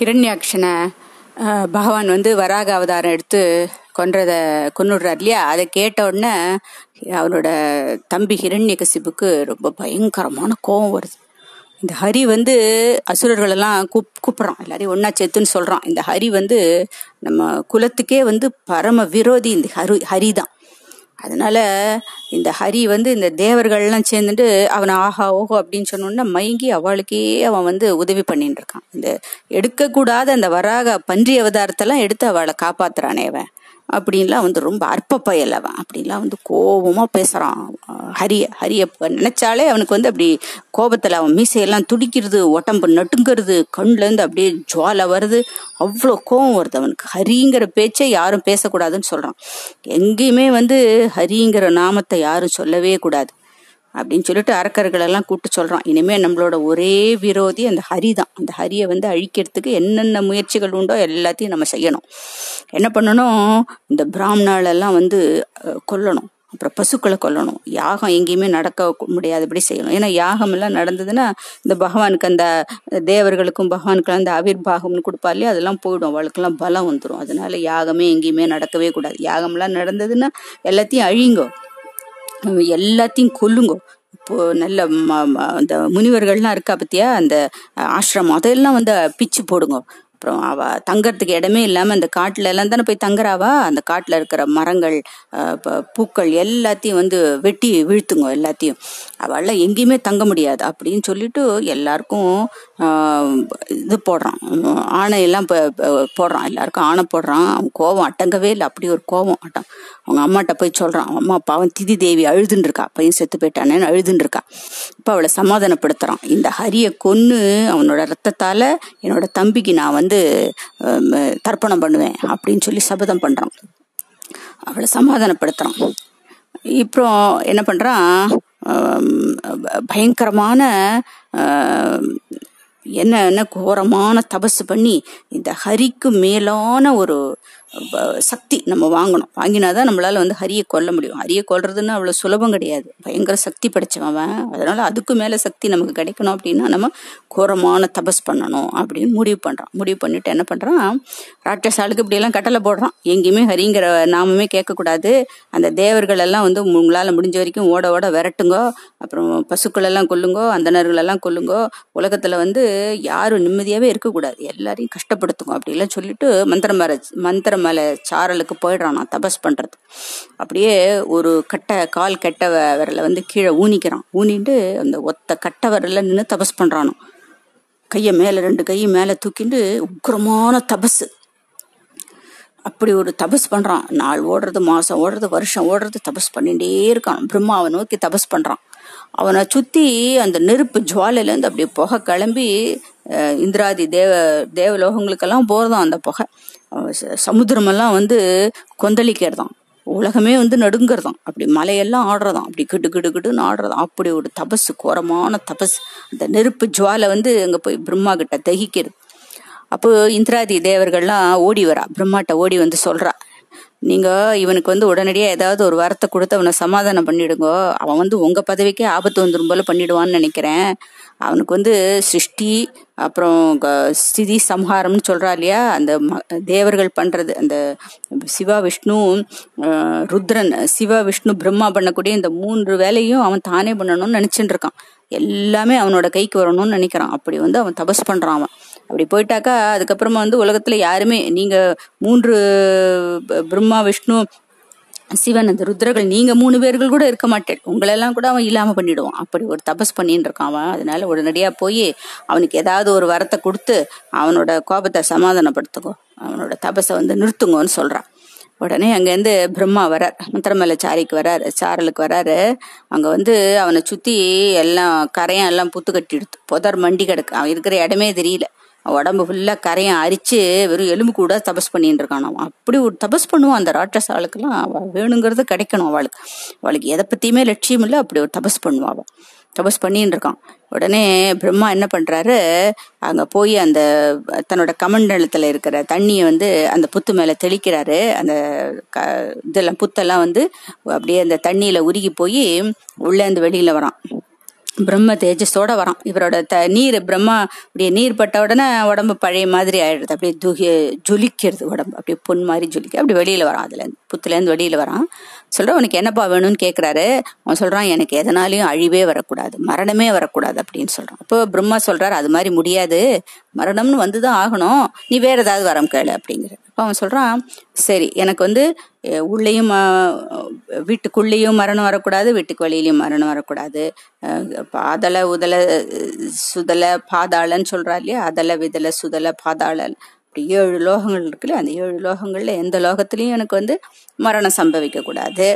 ஹிரண்யாக்ஷனை பகவான் வந்து வராக அவதாரம் எடுத்து கொன்றத கொன்னுடுறார் இல்லையா? அதை கேட்ட உடனே அவரோட தம்பி ஹிரண்யகசிபுக்கு ரொம்ப பயங்கரமான கோபம் வருது. இந்த ஹரி வந்து அசுரர்களெல்லாம் கூப் கூப்பிட்றான். எல்லாரையும் ஒன்னா சேர்த்துன்னு சொல்கிறான் இந்த ஹரி வந்து நம்ம குலத்துக்கே வந்து பரம விரோதி இந்த ஹரி தான் அதனால இந்த ஹரி வந்து இந்த தேவர்கள்லாம் சேர்ந்துட்டு அவனை ஆஹா ஓஹோ அப்படின்னு சொன்னோன்னா மயங்கி அவளுக்கே அவன் வந்து உதவி பண்ணிட்டு இருக்கான். இந்த எடுக்கக்கூடாத அந்த வராக பன்றி அவதாரத்தெல்லாம் எடுத்து அவளை காப்பாத்துறானே அவன். அப்படின்லாம் வந்து ரொம்ப அற்ப பயல் அவன் அப்படின்லாம் வந்து கோபமாக பேசுகிறான் ஹரிய ஹரிய நினச்சாலே அவனுக்கு வந்து அப்படி கோபத்தில் அவன் மீசையெல்லாம் துடிக்கிறது உடம்பு நட்டுங்கிறது கண்லேருந்து அப்படியே ஜுவாலை வருது. அவ்வளோ கோபம் வருது அவனுக்கு. ஹரிங்கிற பேச்சை யாரும் பேசக்கூடாதுன்னு சொல்கிறான் எங்கேயுமே வந்து ஹரிங்கிற நாமத்தை யாரும் சொல்லவே கூடாது. அப்படின்னு சொல்லிட்டு அரக்கர்கள் எல்லாம் கூப்பிட்டு சொல்கிறான் இனிமே நம்மளோட ஒரே விரோதி அந்த ஹரி தான். அந்த ஹரியை வந்து அழிக்கிறதுக்கு என்னென்ன முயற்சிகள் உண்டோ எல்லாத்தையும் நம்ம செய்யணும். என்ன பண்ணணும்? இந்த பிராமணாலெல்லாம் வந்து கொல்லணும். அப்புறம் பசுக்களை கொல்லணும். யாகம் எங்கேயுமே நடக்க முடியாதபடி செய்யணும். ஏன்னா யாகம் எல்லாம் நடந்ததுன்னா இந்த பகவானுக்கு அந்த தேவர்களுக்கும் பகவானுக்கு அந்த ஆவிர்வாகம்னு கொடுப்பா இல்லையா? அதெல்லாம் போயிடும். அவளுக்கெல்லாம் பலம் வந்துடும் அதனால யாகமே எங்கேயுமே நடக்கவே கூடாது. யாகம்லாம் நடந்ததுன்னா எல்லாத்தையும் அழிங்கோ எல்லாத்தையும் கொல்லுங்க. இப்போ நல்ல ம- அந்த முனிவர்கள்லாம் இருக்கா பத்தியா? அந்த ஆசிரமம் அதெல்லாம் வந்து பிச்சு போடுங்க. அப்புறம் அவ தங்கறதுக்கு இடமே இல்லாம அந்த காட்டுல எல்லாம் தானே போய் தங்குறாவா? அந்த காட்டுல இருக்கிற மரங்கள் பூக்கள் எல்லாத்தையும் வந்து வெட்டி வீழ்த்துங்க எல்லாத்தையும். அவள்லாம் எங்கேயுமே தங்க முடியாது. அப்படின்னு சொல்லிட்டு எல்லாருக்கும் இது போடுறான். ஆணை ஆணையெல்லாம் போடுறான். எல்லாருக்கும் ஆணை போடுறான். அவன் கோவம் அட்டங்கவே இல்லை. அப்படி ஒரு கோவம் அட்டம் அவங்க அம்மாட்ட போய் சொல்றான் அம்மா பாவம் திதி தேவி அழுதுன்னு இருக்கா பையன் செத்து போயிட்டானேன்னு அழுதுன்னு இருக்கா இப்ப அவளை சமாதானப்படுத்துறான். இந்த ஹரியை கொன்னு அவனோட ரத்தத்தால என்னோட தம்பிக்கு நான் வந்து தர்ப்பணம் பண்ணுவேன் அப்படின்னு சொல்லி சபதம் பண்றான். அவளை சமாதானப்படுத்துறான். இப்போ என்ன பண்றான்? பயங்கரமான என்ன என்ன கோரமான தபசு பண்ணி இந்த ஹரிக்கு மேலான ஒரு சக்தி நம்ம வாங்கணும். வாங்கினாதான் நம்மளால வந்து ஹரியை கொல்ல முடியும். ஹரியை கொல்றதுன்னு அவ்வளவு சுலபம் கிடையாது. பயங்கர சக்தி படைச்சவன் அதனால் அதனால அதுக்கு மேல சக்தி நமக்கு கிடைக்கணும் அப்படின்னா நம்ம கோரமான தபஸ் பண்ணணும் அப்படின்னு முடிவு பண்றான். முடிவு பண்ணிட்டு என்ன பண்றான்? ராட்சசாலுக்கு இப்படி எல்லாம் கட்டளை போடுறான். எங்கேயுமே ஹரிங்கிற நாமமே கேட்கக்கூடாது. அந்த தேவர்கள் எல்லாம் வந்து உங்களால முடிஞ்ச வரைக்கும் ஓட ஓட விரட்டுங்கோ அப்புறம் பசுக்கள் எல்லாம் கொல்லுங்கோ அந்தணர்கள் எல்லாம் கொல்லுங்கோ உலகத்துல வந்து யாரும் நிம்மதியாவே இருக்கக்கூடாது. எல்லாரையும் கஷ்டப்படுத்துங்க அப்படிலாம் சொல்லிட்டு மந்திரம் மந்திரம் மேலே சாரலுக்கு போயிடுறான் நான் தபஸ் பண்றது. அப்படியே ஒரு கட்டை கால் கெட்ட விரலை வந்து கீழே ஊனிக்கிறான். ஊனிட்டு அந்த ஒத்த கட்டை விரல்ல நின்று தபஸ் பண்றானோ. கையை மேல ரெண்டு கையும் மேல தூக்கிட்டு உக்கிரமான தபஸ். அப்படி ஒரு தபஸ் பண்றான். நாள் ஓடுறது மாசம் ஓடுறது வருஷம் ஓடுறது தபஸ் பண்ணிகிட்டே இருக்கான். பிரம்மாவை நோக்கி தபஸ் பண்றான். அவனை சுத்தி அந்த நெருப்பு ஜுவாலையிலேருந்து அப்படியே புகை கிளம்பி இந்திராதி தேவ தேவலோகங்களுக்கெல்லாம் போகிறதான் அந்த புகை. சமுத்திரமெல்லாம் வந்து கொந்தளிக்கிறதான் உலகமே வந்து நடுங்கிறதாம். அப்படி மலையெல்லாம் ஆடுறதாம். அப்படி கிடு கிடு கிடுன்னு ஆடுறதாம். அப்படி ஒரு தபசு கோரமான தபஸ் அந்த நெருப்பு ஜுவாலை வந்து அங்கே போய் பிரம்மா கிட்ட தகிக்கிறது அப்போ இந்திராதி தேவர்கள்லாம் ஓடி வரா. பிரம்மாட்ட ஓடி வந்து சொல்றா. நீங்க இவனுக்கு வந்து உடனடியா ஏதாவது ஒரு வாரத்தை கொடுத்து அவனை சமாதானம் பண்ணிடுங்க. அவன் வந்து உங்க பதவிக்கே ஆபத்து வந்துரும் போல பண்ணிடுவான்னு நினைக்கிறேன். அவனுக்கு வந்து சிருஷ்டி அப்புறம் க- ஸ்திதி சம்ஹாரம்னு சொல்றா இல்லையா? அந்த ம- தேவர்கள் பண்றது அந்த சிவா விஷ்ணு ருத்ரன் சிவா விஷ்ணு பிரம்மா பண்ணக்கூடிய இந்த மூன்று வேலையும் அவன் தானே பண்ணணும்னு நினைச்சிட்டு இருக்கான். எல்லாமே அவனோட கைக்கு வரணும்னு நினைக்கிறான். அப்படி வந்து அவன் தபஸ் பண்றான் அவன். அப்படி போயிட்டாக்கா அதுக்கப்புறமா வந்து உலகத்துல யாருமே நீங்க மூன்று பிரம்மா விஷ்ணு சிவன் அந்த ருத்ரர்கள் நீங்க மூணு பேர்கள் கூட இருக்க மாட்டேன். உங்களெல்லாம் கூட அவன் இல்லாம பண்ணிடுவான். அப்படி ஒரு தபஸ் பண்ணிட்டு இருக்கான் அவன். அதனால உடனடியா போய் அவனுக்கு ஏதாவது ஒரு வரத்தை கொடுத்து அவனோட கோபத்தை சமாதானப்படுத்துக்கோ அவனோட தபஸை வந்து நிறுத்துங்கன்னு சொல்றான். உடனே அங்கேருந்து பிரம்மா வரார். முத்திரமலை சாரிக்கு வராரு சாரலுக்கு வராரு. அங்கே வந்து அவனை சுற்றி எல்லாம் கரையும் எல்லாம் புத்து கட்டிடுது புதர் மண்டி கிடக்கு. அவன் இருக்கிற இடமே தெரியல. உடம்பு ஃபுல்லா கரையை அரிச்சு வெறும் எலும்பு கூட தபஸ் பண்ணிட்டு இருக்கான் அவன். அப்படி ஒரு தபஸ் பண்ணுவான் அந்த ராட்சஸ் ஆளுக்கெல்லாம். அவள் வேணுங்கிறது கிடைக்கணும் அவளுக்கு. அவளுக்கு எதை பத்தியுமே லட்சியம் இல்லை அப்படி ஒரு தபஸ் பண்ணுவான் அவள் தபஸ் பண்ணின்னு இருக்கான். உடனே பிரம்மா என்ன பண்றாரு? அங்க போய் அந்த தன்னோட கமண்டலத்துல இருக்கிற தண்ணியை வந்து அந்த புத்து மேல தெளிக்கிறாரு. அந்த க இதெல்லாம் புத்தெல்லாம் வந்து அப்படியே அந்த தண்ணியில உருகி போய் உள்ளேந்து வெளியில வரான். பிரம்ம தேஜஸோட வரான். இவரோட த நீர் பிரம்மா அப்படியே நீர் பட்ட உடனே உடம்பு பழைய மாதிரி ஆயிடுது. அப்படியே துகி ஜொலிக்கிறது உடம்பு. அப்படியே பொன் மாதிரி ஜொலிக்க. அப்படி வெளியில வரான் அதுலேருந்து புத்துலேருந்து வெளியில வரான். சொல்ற உனக்கு என்னப்பா வேணும்னு கேட்குறாரு அவன் சொல்றான் எனக்கு எதனாலையும் அழிவே வரக்கூடாது. மரணமே வரக்கூடாது. அப்படின்னு சொல்றான். அப்போ பிரம்மா சொல்றாரு அது மாதிரி முடியாது. மரணம்னு வந்துதான் ஆகணும். நீ வேற ஏதாவது வரம் கேளு அப்படிங்கிற அப்போ அவன் சொல்கிறான் சரி எனக்கு வந்து உள்ளேயும் வீட்டுக்குள்ளேயும் மரணம் வரக்கூடாது வீட்டுக்கு வெளியிலையும் மரணம் வரக்கூடாது. பாதள உதள உதல சுதல பாதாளன்னு சொல்கிறா இல்லையா? அதள விதள சுதல பாதாளன் இப்படி ஏழு லோகங்கள் இருக்குல்ல அந்த ஏழு லோகங்கள்ல எந்த லோகத்திலையும் எனக்கு வந்து மரணம் சம்பவிக்க கூடாது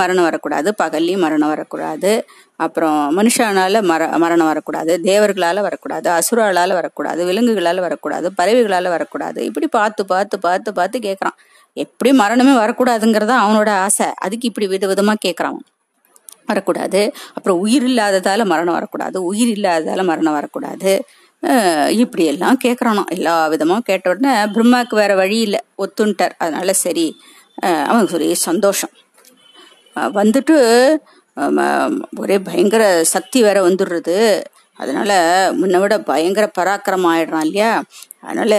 மரணம் வரக்கூடாது பகல்லையும் மரணம் வரக்கூடாது. அப்புறம் மனுஷனால மர மரணம் வரக்கூடாது தேவர்களால வரக்கூடாது அசுராளால வரக்கூடாது விலங்குகளால வரக்கூடாது பறவைகளால வரக்கூடாது. இப்படி பார்த்து பார்த்து பார்த்து பார்த்து கேட்கறான் எப்படி மரணமே வரக்கூடாதுங்கிறதா அவனோட ஆசை. அதுக்கு இப்படி வித விதமா கேட்கறான் வரக்கூடாது. அப்புறம் உயிர் இல்லாததால மரணம் வரக்கூடாது. உயிர் இல்லாததால மரணம் வரக்கூடாது. இப்படியெல்லாம் கேட்குறானோ எல்லா விதமும் கேட்ட உடனே பிரம்மாவுக்கு வேற வழி இல்லை. ஒத்துன்ட்டார். அதனால சரி அவனுக்கு ஒரே சந்தோஷம். வந்துட்டு ஒரே பயங்கர சக்தி வேற வந்துடுறது. அதனால முன்ன விட பயங்கர பராக்கிரமம் ஆயிடுறான் இல்லையா? அதனால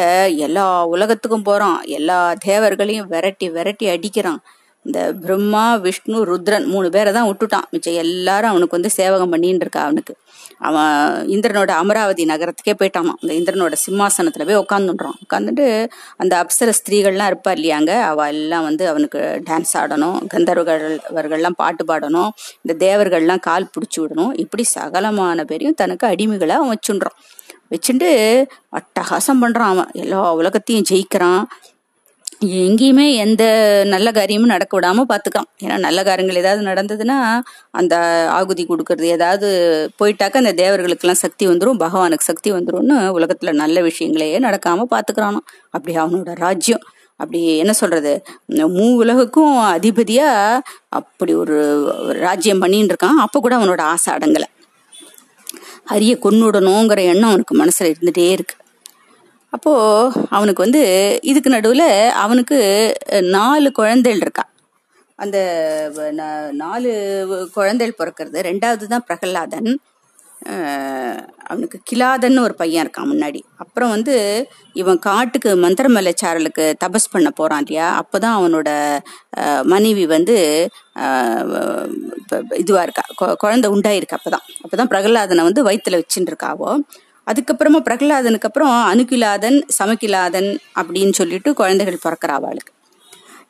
எல்லா உலகத்துக்கும் போறான். எல்லா தேவர்களையும் விரட்டி விரட்டி அடிக்கிறான். இந்த பிரம்மா விஷ்ணு ருத்ரன் மூணு பேரை தான் விட்டுட்டான். மிச்சம் எல்லாரும் அவனுக்கு வந்து சேவகம் பண்ணின்னு இருக்கா அவனுக்கு. அவன் இந்திரனோட அமராவதி நகரத்துக்கே போயிட்டானான் அந்த இந்திரனோட சிம்மாசனத்துல போய் உட்காந்துடுறான் உட்காந்துட்டு அந்த அப்சர ஸ்திரீகள்லாம் இருப்பா இல்லையாங்க அவ எல்லாம் வந்து அவனுக்கு டான்ஸ் ஆடணும் கந்தர்வர்கள் அவர்கள்லாம் பாட்டு பாடணும் இந்த தேவர்கள்லாம் கால் பிடிச்சி விடணும். இப்படி சகலமான பேரையும் தனக்கு அடிமைகளை அவன் வச்சுன்றான். வச்சுட்டு அட்டகாசம் பண்றான் அவன். எல்லா உலகத்தையும் ஜெயிக்கிறான். எங்கேயுமே எந்த நல்ல காரியமும் நடக்க விடாம பாத்துக்கான் ஏன்னா நல்ல காரியங்கள் ஏதாவது நடந்ததுன்னா அந்த ஆகுதி கொடுக்கறது. ஏதாவது போயிட்டாக்க அந்த தேவர்களுக்கெல்லாம் சக்தி வந்துடும் பகவானுக்கு சக்தி வந்துரும்னு உலகத்துல நல்ல விஷயங்களையே நடக்காம பாத்துக்கிறானோ. அப்படி அவனோட ராஜ்யம். அப்படி என்ன சொல்றது? மூ உலகுக்கும் அதிபதியா அப்படி ஒரு ராஜ்யம் பண்ணிட்டு இருக்கான். அப்ப கூட அவனோட ஆசை அடங்கலை. அரிய கொன்னுடணுங்கிற எண்ணம் அவனுக்கு மனசுல இருந்துட்டே இருக்கு. அப்போ அவனுக்கு வந்து இதுக்கு நடுவுல அவனுக்கு நாலு குழந்தைகள் இருக்கா. அந்த நாலு குழந்தைகள் பிறக்கிறது. ரெண்டாவது தான் பிரகலாதன். அவனுக்கு கிலாதன் ஒரு பையன் இருக்கான் முன்னாடி. அப்புறம் வந்து இவன் காட்டுக்கு மந்திரமலை சாரலுக்கு தபஸ் பண்ண போறான் இல்லையா? அப்பதான் அவனோட மனைவி வந்து இதுவாக இப்ப இதுவா இருக்கா. கொ- குழந்தை உண்டாயிருக்கு அப்பதான். அப்பதான் பிரகலாதனை வந்து வயிற்றுல வச்சுட்டு இருக்காவோ அதுக்கப்புறமா பிரகலாதனுக்கு அப்புறம் அணுகிலாதன் சமகிலாதன் அப்படின்னு சொல்லிட்டு குழந்தைகள் பிறக்கிறா அவளுக்கு.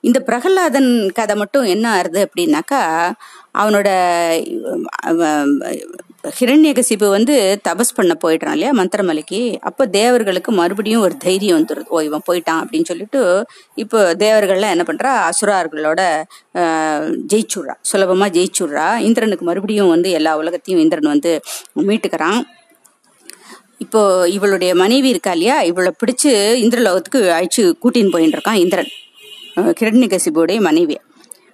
இந்த பிரகலாதன் கதை மட்டும் என்ன ஆறுது அப்படின்னாக்கா அவனோட ஹிரண்யகசிபு வந்து தபஸ் பண்ண போயிடுறான் இல்லையா மந்திரமலைக்கு. அப்போ தேவர்களுக்கு மறுபடியும் ஒரு தைரியம் வந்துடுது ஓ இவன் போயிட்டான் அப்படின்னு சொல்லிட்டு இப்போ தேவர்கள்லாம் என்ன பண்ணுறா அசுரார்களோட ஜெயிச்சுடுறா. சுலபமாக ஜெயிச்சுடுறா. இந்திரனுக்கு மறுபடியும் வந்து எல்லா உலகத்தையும் இந்திரன் வந்து மீட்டுக்கிறான். இப்போ இவளுடைய மனைவி இருக்கா இல்லையா? இவளை பிடிச்சு இந்திரலோகத்துக்கு அழைச்சு கூட்டின்னு போயின்னு இருக்கான் இந்திரன். கிரண்யகசிபுடைய மனைவி.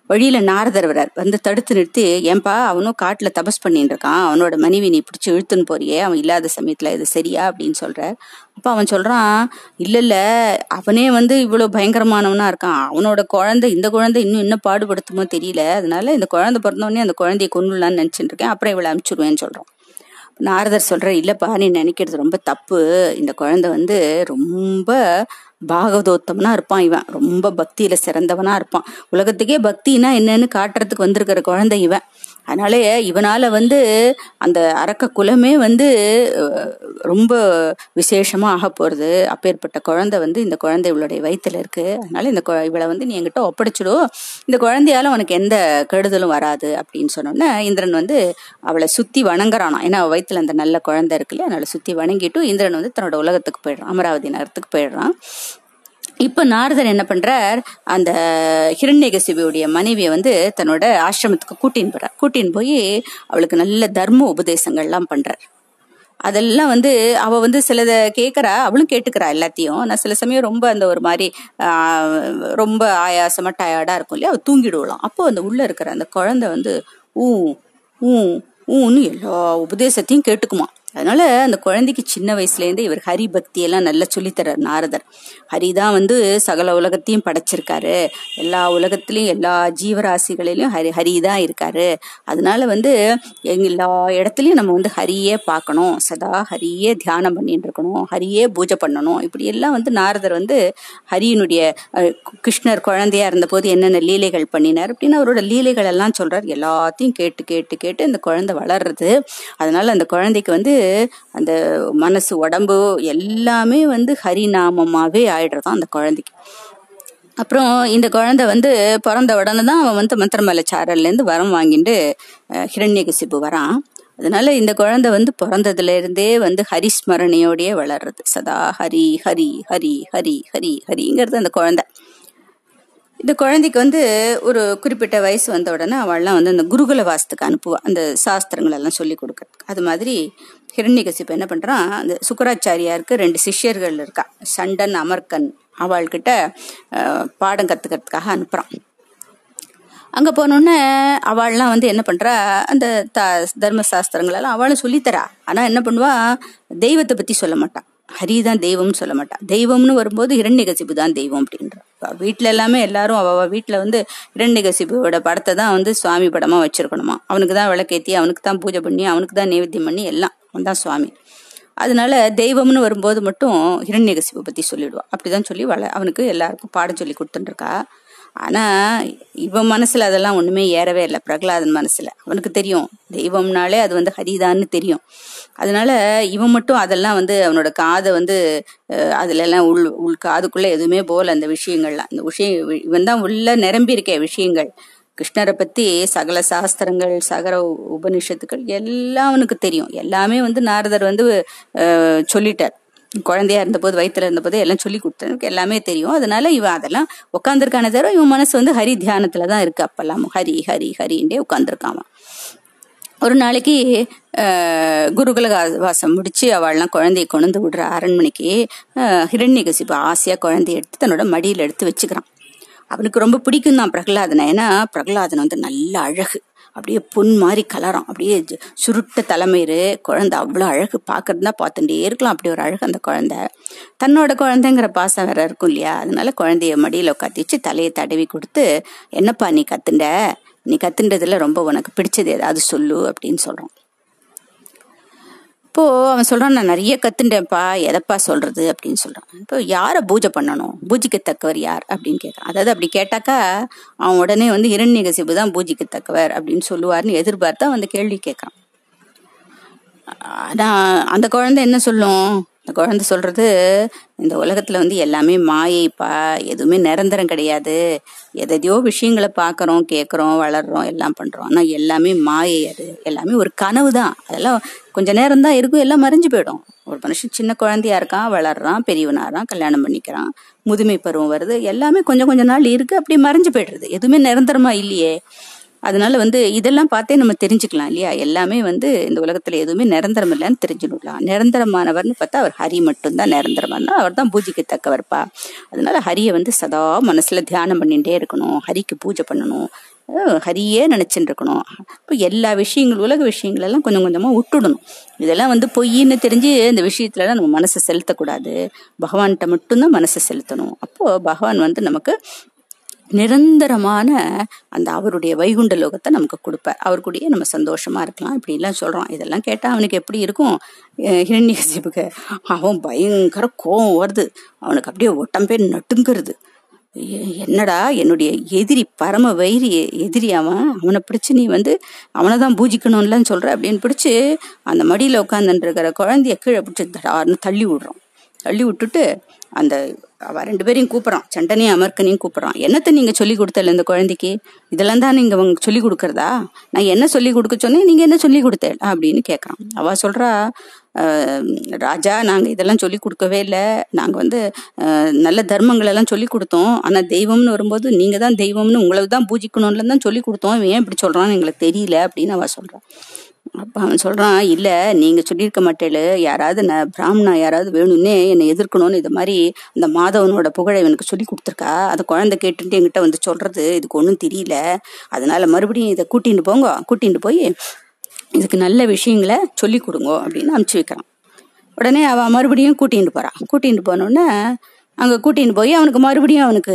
வழியில நாரதர் வரார் வந்து தடுத்து நிறுத்தி ஏன்பா அவனும் காட்டுல தபஸ் பண்ணிட்டு இருக்கான். அவனோட மனைவி நீ பிடிச்சி இழுத்துன்னு போறியே. அவன் இல்லாத சமயத்துல இது சரியா? அப்படின்னு சொல்றார். அப்ப அவன் சொல்றான் இல்ல இல்ல. அவனே வந்து இவ்வளவு பயங்கரமானவனா இருக்கான். அவனோட குழந்தை இந்த குழந்தை இன்னும் என்ன பாடுபடுத்துமோ தெரியல. அதனால இந்த குழந்தை பிறந்தோடனே அந்த குழந்தைய கொண்டுலான்னு நினைச்சிட்டு இருக்கேன். அப்புறம் இவளை அனுப்பிச்சுடுவேன்னு சொல்றான். நாரதர் சொல்ற இல்லப்பா நீ நினைக்கிறது ரொம்ப தப்பு. இந்த குழந்தை வந்து ரொம்ப பாகவதோத்தமனா இருப்பான் இவன். ரொம்ப பக்தியில சிறந்தவனா இருப்பான். உலகத்துக்கே பக்தினா என்னன்னு காட்டுறதுக்கு வந்திருக்கிற குழந்தை இவன். அதனால இவனால வந்து அந்த அரக்க குலமே வந்து ரொம்ப விசேஷமா ஆக போறது. அப்பேற்பட்ட குழந்தை வந்து இந்த குழந்தை இவளுடைய வயிற்றுல இருக்கு. அதனால இந்த குழ- இவளை வந்து நீ என்கிட்ட ஒப்படைச்சிடும் இந்த குழந்தையால உனக்கு எந்த கெடுதலும் வராது அப்படின்னு சொன்னோன்னே இந்திரன் வந்து அவளை சுத்தி வணங்குறானா. ஏன்னா வயிற்றுல அந்த நல்ல குழந்தை இருக்குல்ல அதனால சுத்தி வணங்கிட்டு இந்திரன் வந்து தன்னோட உலகத்துக்கு போயிடுறான். அமராவதி நகரத்துக்கு போயிடுறான். இப்ப நாரதர் என்ன பண்றார்? அந்த ஹிரண்யகசிபியுடைய மனைவியை வந்து தன்னோட ஆசிரமத்துக்கு கூட்டின்னு போறார். கூட்டின்னு போய் அவளுக்கு நல்ல தர்ம உபதேசங்கள்லாம் பண்றார். அதெல்லாம் வந்து அவ வந்து சிலத கேட்கறா அவளும் கேட்டுக்கிறா எல்லாத்தையும். நான் சில சமயம் ரொம்ப அந்த ஒரு மாதிரி ரொம்ப ஆயாசமா டயர்டா இருக்கும் இல்லையா? அவ தூங்கிடுவலாம் அப்போ அந்த உள்ள இருக்கிற அந்த குழந்தை வந்து ஊ ஊ ஊன்னு எல்லா உபதேசத்தையும் கேட்டுக்குமா அதனால அந்த குழந்தைக்கு சின்ன வயசுலேருந்து இவர் ஹரி பக்தி எல்லாம் நல்லா சொல்லித்தரார் நாரதர். ஹரி தான் வந்து சகல உலகத்தையும் படைச்சிருக்காரு. எல்லா உலகத்திலையும் எல்லா ஜீவராசிகளிலையும் ஹரி ஹரி தான் இருக்காரு. அதனால வந்து எல்லா இடத்துலையும் நம்ம வந்து ஹரியே பார்க்கணும். சதா ஹரியே தியானம் பண்ணிட்டு இருக்கணும் ஹரியே பூஜை பண்ணணும். இப்படி எல்லாம் வந்து நாரதர் வந்து ஹரியினுடைய கிருஷ்ணர் குழந்தையா இருந்தபோது என்னென்ன லீலைகள் பண்ணினார் அப்படின்னு அவரோட லீலைகள் எல்லாம் சொல்றார். எல்லாத்தையும் கேட்டு கேட்டு கேட்டு அந்த குழந்தை வளர்றது. அதனால அந்த குழந்தைக்கு வந்து அந்த மனசு உடம்பு எல்லாமே வந்து ஹரிநாமமாகவே ஆயிடுறதும் அந்த குழந்தைக்கு. அப்புறம் இந்த குழந்தை வந்து பிறந்த உடனே தான் அவன் வந்து மந்திரமலை சாரல்லேருந்து வரம் வாங்கிட்டு ஹிரண்யகசிப்பு வரான். அதனால இந்த குழந்தை வந்து பிறந்ததுல இருந்தே வந்து ஹரிஸ்மரணையோடயே வளர்றது. சதா ஹரி ஹரி ஹரி ஹரி ஹரி ஹரிங்கிறது அந்த குழந்தை. இந்த குழந்தைக்கு வந்து ஒரு குறிப்பிட்ட வயசு வந்த உடனே அவள்லாம் வந்து அந்த குருகுல வாசத்துக்கு அனுப்புவா அந்த சாஸ்திரங்கள் எல்லாம் சொல்லி கொடுக்கறதுக்கு அது மாதிரி ஹிரண்யகசிப்பு என்ன பண்ணுறான் அந்த சுக்கராச்சாரியாருக்கு ரெண்டு சிஷ்யர்கள் இருக்கா. சண்டன் அமர்கன் அவள்கிட்ட பாடம் கற்றுக்கிறதுக்காக அனுப்புகிறான் அங்கே போனோடனே அவள்லாம் வந்து என்ன பண்ணுறா அந்த த தர்ம அவளும் சொல்லித்தரா. ஆனால் என்ன பண்ணுவா? தெய்வத்தை பற்றி சொல்ல மாட்டான் ஹரிதான் தெய்வம்னு சொல்ல மாட்டான் தெய்வம்னு வரும்போது இரண்யகசிபு தான் தெய்வம் அப்படின்ற. வீட்டில் எல்லாமே எல்லாரும் அவ வீட்டில் வந்து இரண்யகசிபுவோட படத்தை தான் வந்து சுவாமி படமாக வச்சிருக்கணுமா? அவனுக்கு தான் விளக்கேற்றி அவனுக்கு தான் பூஜை பண்ணி அவனுக்கு தான் நைவேத்தியம் பண்ணி எல்லாம். அவன் தான் சுவாமி. அதனால தெய்வம்னு வரும்போது மட்டும் ஹிரண்யகசிபு பற்றி சொல்லிடுவா. அப்படிதான் சொல்லி வள அவனுக்கு எல்லாருக்கும் பாடம் சொல்லி கொடுத்துட்டுருக்கா. ஆனால் இவன் மனசில் அதெல்லாம் ஒன்றுமே ஏறவே இல்லை பிரகலாதன் மனசில். அவனுக்கு தெரியும் தெய்வம்னாலே அது வந்து ஹரிதான்னு தெரியும். அதனால இவன் மட்டும் அதெல்லாம் வந்து அவனோட காதை வந்து அஹ், உள் உள் காதுக்குள்ளே எதுவுமே போகல அந்த விஷயங்கள்லாம். இந்த விஷயம் இவன் தான் உள்ள நிரம்பி விஷயங்கள். கிருஷ்ணரை பத்தி சகல சாஸ்திரங்கள் சகர உபனிஷத்துக்கள் எல்லாம் அவனுக்கு தெரியும். எல்லாமே வந்து நாரதர் வந்து சொல்லிட்டார். குழந்தையா இருந்தபோது வயிற்றுல இருந்தபோது எல்லாம் சொல்லி கொடுத்தனுக்கு எல்லாமே தெரியும். அதனால இவன் அதெல்லாம் உட்காந்துருக்கான தவிர இவன் மனசு வந்து ஹரி தியானத்துல தான் இருக்கு. அப்பெல்லாம் ஹரி ஹரி ஹரின்றே உட்காந்துருக்கான் ஒரு நாளைக்கு குருகுல வாசம் முடிச்சு அவள்லாம் குழந்தைய கொண்டு வந்து விடுற அரண்மனைக்கு ஹிரண்யகசிப்பு ஆசையா குழந்தைய எடுத்து தன்னோட மடியில் எடுத்து வச்சுக்கிறான். அவனுக்கு ரொம்ப பிடிக்கும் தான் பிரகலாதனை. ஏன்னா பிரகலாதன் வந்து நல்ல அழகு. அப்படியே பொன் மாதிரி கலரம். அப்படியே சுருட்ட தலைமையிறு குழந்தை அவ்வளோ அழகு பார்க்கறதுனா பார்த்துட்டே இருக்கலாம். அப்படி ஒரு அழகு அந்த குழந்தை. தன்னோட குழந்தைங்கிற பாசம் வேற இருக்கும் இல்லையா? அதனால குழந்தைய மடியில் உட்காத்தி வச்சு தலையை தடவி கொடுத்து என்னப்பா நீ கத்துண்ட? நீ கத்துண்டதில் ரொம்ப உனக்கு பிடிச்சது ஏதாவது சொல்லு அப்படின்னு சொல்கிறோம் இப்போ அவன் சொல்றான் நான் நிறைய கத்துட்டேன்ப்பா எதப்பா சொல்றது? அப்படின்னு சொல்றான். இப்போ யாரை பூஜை பண்ணணும்? பூஜிக்கத்தக்கவர் யார்? அப்படின்னு கேட்கறான் அதாவது அப்படி கேட்டாக்கா அவன் உடனே வந்து இரண்யகசிபு தான் பூஜிக்கத்தக்கவர் அப்படின்னு சொல்லுவார்னு எதிர்பார்த்தா அந்த கேள்வி கேட்கான் ஆனா அந்த குழந்தை என்ன சொல்லும்? இந்த குழந்தை சொல்றது இந்த உலகத்துல வந்து எல்லாமே மாயைப்பா எதுவுமே நிரந்தரம் கிடையாது. எதையோ விஷயங்களை பார்க்குறோம் கேட்குறோம் வளர்றோம் எல்லாம் பண்றோம். ஆனால் எல்லாமே மாயை அது. எல்லாமே ஒரு கனவு தான் அதெல்லாம் கொஞ்ச நேரம் தான் இருக்கும் எல்லாம் மறைஞ்சு போயிடும். ஒரு மனுஷன் சின்ன குழந்தையா இருக்கான் வளர்றான் பெரியவனாறான் கல்யாணம் பண்ணிக்கிறான் முதுமை பருவம் வருது. எல்லாமே கொஞ்சம் கொஞ்ச நாள் இருக்கு அப்படி மறைஞ்சு போயிடுறது. எதுவுமே நிரந்தரமா இல்லையே. அதனால வந்து இதெல்லாம் பார்த்தே நம்ம தெரிஞ்சுக்கலாம் இல்லையா? எல்லாமே வந்து இந்த உலகத்துல எதுவுமே நிரந்தரம் இல்லைன்னு தெரிஞ்சுக்கலாம் நிரந்தரமானவர்னு பார்த்தா அவர் ஹரி மட்டும்தான் நிரந்தரமானா அவர் தான் பூஜைக்கத்தக்கவர்ப்பா. அதனால ஹரியை வந்து சதா மனசுல தியானம் பண்ணிட்டே இருக்கணும். ஹரிக்கு பூஜை பண்ணணும். ஹரியே நினைச்சுட்டு இருக்கணும் இப்போ எல்லா விஷயங்கள் உலக விஷயங்கள் எல்லாம் கொஞ்சம் கொஞ்சமாக விட்டுடணும். இதெல்லாம் வந்து பொய்ன்னு தெரிஞ்சு இந்த விஷயத்துலலாம் நம்ம மனசை செலுத்தக்கூடாது. பகவான்கிட்ட மட்டும்தான் மனசை செலுத்தணும். அப்போது பகவான் வந்து நமக்கு நிரந்தரமான அந்த அவருடைய வைகுண்ட லோகத்தை நமக்கு கொடுப்பார். அவர் கூடயே நம்ம சந்தோஷமா இருக்கலாம். இப்படிலாம் சொல்றோம் இதெல்லாம் கேட்டால் அவனுக்கு எப்படி இருக்கும்? அஹ் ஹிரண்யகசிபுக்கு அவன் பயங்கர கோவம் வருது. அவனுக்கு அப்படியே ஒட்டம்பே நட்டுங்கிறது என்னடா என்னுடைய எதிரி பரம வைரி எதிரி அவன்? அவனை பிடிச்சி நீ வந்து அவனை தான் பூஜிக்கணும்லாம் சொல்ற அப்படின்னு பிடிச்சி அந்த மடியில் உட்காந்துட்டு இருக்கிற குழந்தைய கீழே பிடிச்சி தடார்னு தள்ளி விடுறான். தள்ளி விட்டுட்டு அந்த அவ ரெண்டு பேரையும் கூப்பிட்றான். சண்டனையும் அமர்க்கனையும் கூப்பிட்றான். என்னத்தை நீங்கள் சொல்லி கொடுத்தல இந்த குழந்தைக்கு? இதெல்லாம் தான் நீங்கள் அவங்க சொல்லி கொடுக்குறதா? நான் என்ன சொல்லி கொடுக்க சொன்னேன் நீங்கள் என்ன சொல்லி கொடுத்தேன்? அப்படின்னு கேட்குறான் அவள் சொல்கிறா ராஜா நாங்கள் இதெல்லாம் சொல்லி கொடுக்கவே இல்லை. நாங்கள் வந்து நல்ல தர்மங்களெல்லாம் சொல்லி கொடுத்தோம். ஆனால் தெய்வம்னு வரும்போது நீங்கள் தான் தெய்வம்னு உங்களை தான் பூஜிக்கணும்ல தான் சொல்லி கொடுத்தோம். ஏன் இப்படி சொல்கிறான்னு எங்களுக்கு தெரியல அப்படின்னு அவள் சொல்கிறான் அப்போ அவன் சொல்கிறான் இல்லை நீங்கள் சொல்லியிருக்க மாட்டேலு யாராவது நான் பிராமணா யாராவது வேணும்னே என்னை எதிர்க்கணும்னு இது மாதிரி அந்த மாதவனோட புகழை இவனுக்கு சொல்லி கொடுத்துருக்கா? அந்த குழந்தை கேட்டுட்டு என்கிட்ட வந்து சொல்கிறது இதுக்கு ஒன்றும் தெரியல. அதனால மறுபடியும் இதை கூட்டிகிட்டு போங்க. கூட்டிகிட்டு போய் இதுக்கு நல்ல விஷயங்களை சொல்லி கொடுங்க அப்படின்னு அனுப்பிச்சி வைக்கிறான். உடனே அவன் மறுபடியும் கூட்டிகிட்டு போகிறான் கூட்டிகிட்டு போனோடனே அங்கே கூட்டிகிட்டு போய் அவனுக்கு மறுபடியும் அவனுக்கு